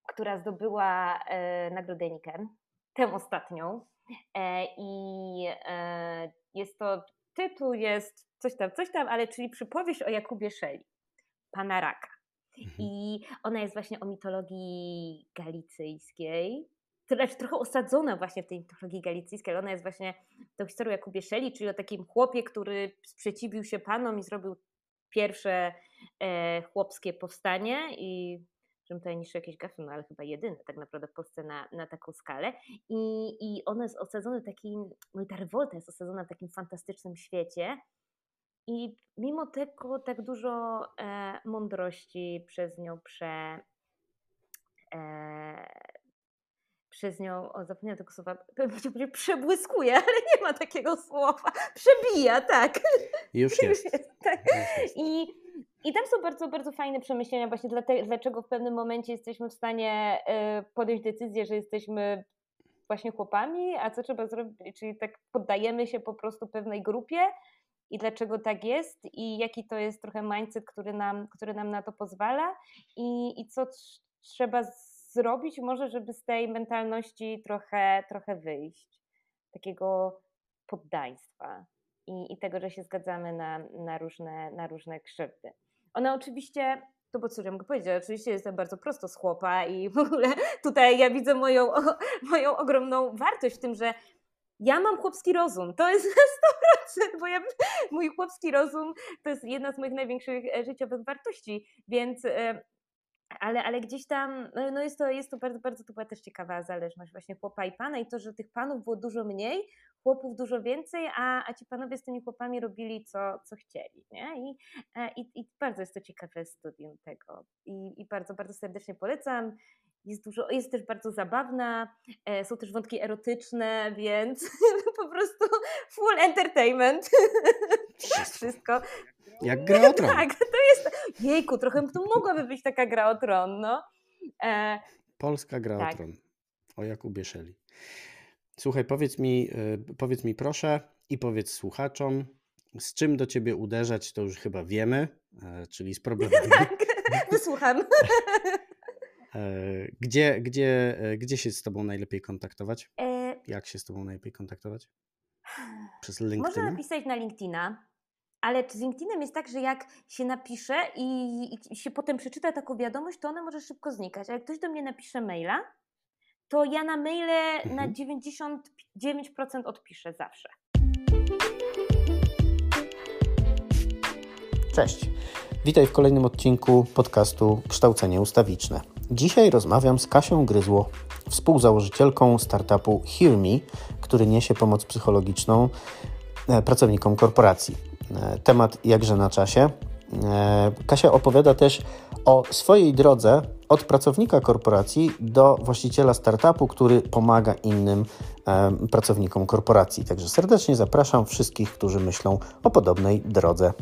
która zdobyła e, nagrodę Niken, tę ostatnią. E, I e, jest to, tytuł jest coś tam, coś tam, ale czyli przypowieść o Jakubie Szeli, pana Raka. Mhm. I ona jest właśnie o mitologii galicyjskiej, znaczy trochę osadzona właśnie w tej mitologii galicyjskiej, ale ona jest właśnie tą historią Jakubie Szeli, czyli o takim chłopie, który sprzeciwił się panom i zrobił pierwsze e, chłopskie powstanie i tutaj niższe jakieś gafy, no ale chyba jedyne tak naprawdę w Polsce na, na taką skalę. I, I ono jest osadzone w takim, no i ta rewolta jest osadzona w takim fantastycznym świecie. I mimo tego tak dużo e, mądrości przez nią prze, e, przez nią, o zapomniałam tego słowa, przebłyskuje, ale nie ma takiego słowa. Przebija, tak. Już jest. Już jest tak. Już jest. I, I tam są bardzo, bardzo fajne przemyślenia właśnie dlaczego w pewnym momencie jesteśmy w stanie y, podjąć decyzję, że jesteśmy właśnie chłopami, a co trzeba zrobić, czyli tak poddajemy się po prostu pewnej grupie i dlaczego tak jest i jaki to jest trochę mindset, który nam, który nam na to pozwala i, i co trzeba zrobić może, żeby z tej mentalności trochę, trochę wyjść, takiego poddaństwa i, i tego, że się zgadzamy na, na, różne, na różne krzywdy. Ona oczywiście to bo cóż ja mogę powiedzieć, oczywiście jestem bardzo prosto z chłopa i w ogóle tutaj ja widzę moją, o, moją ogromną wartość w tym, że ja mam chłopski rozum, to jest na 100%, bo ja, mój chłopski rozum to jest jedna z moich największych e, życiowych wartości, więc e, ale, ale gdzieś tam, no, no jest, to, jest to bardzo, bardzo, to była też ciekawa zależność właśnie chłopa i pana i to, że tych panów było dużo mniej, chłopów dużo więcej, a, a ci panowie z tymi chłopami robili co, co chcieli, nie? I, e, i, I bardzo jest to ciekawe studium tego i, i bardzo, bardzo serdecznie polecam. Jest, dużo, jest też bardzo zabawna, e, są też wątki erotyczne, więc po prostu full entertainment. Wszystko. Wszystko. Jak gra o tron. Tak, to jest. Jejku, trochę to mogłaby być taka gra o tron, no. E... Polska gra tak. o tron. O Jakubie Szeli. Słuchaj, powiedz mi, e, powiedz mi proszę i powiedz słuchaczom, z czym do ciebie uderzać, to już chyba wiemy, e, czyli z problemami. tak, wysłucham. E, gdzie, gdzie, gdzie się z tobą najlepiej kontaktować? Jak się z tobą najlepiej kontaktować? Przez LinkedIn? Można napisać na LinkedIna. Ale z LinkedInem jest tak, że jak się napisze i, i, się potem przeczyta taką wiadomość, to ona może szybko znikać. A jak ktoś do mnie napisze maila, to ja na maile mhm. na 99% odpiszę zawsze. Cześć. Witaj w kolejnym odcinku podcastu Kształcenie Ustawiczne. Dzisiaj rozmawiam z Kasią Gryzło, współzałożycielką startupu HearMe, który niesie pomoc psychologiczną e, pracownikom korporacji. E, temat jakże na czasie. E, Kasia opowiada też o swojej drodze od pracownika korporacji do właściciela startupu, który pomaga innym pracownikom korporacji. Także serdecznie zapraszam wszystkich, którzy myślą o podobnej drodze.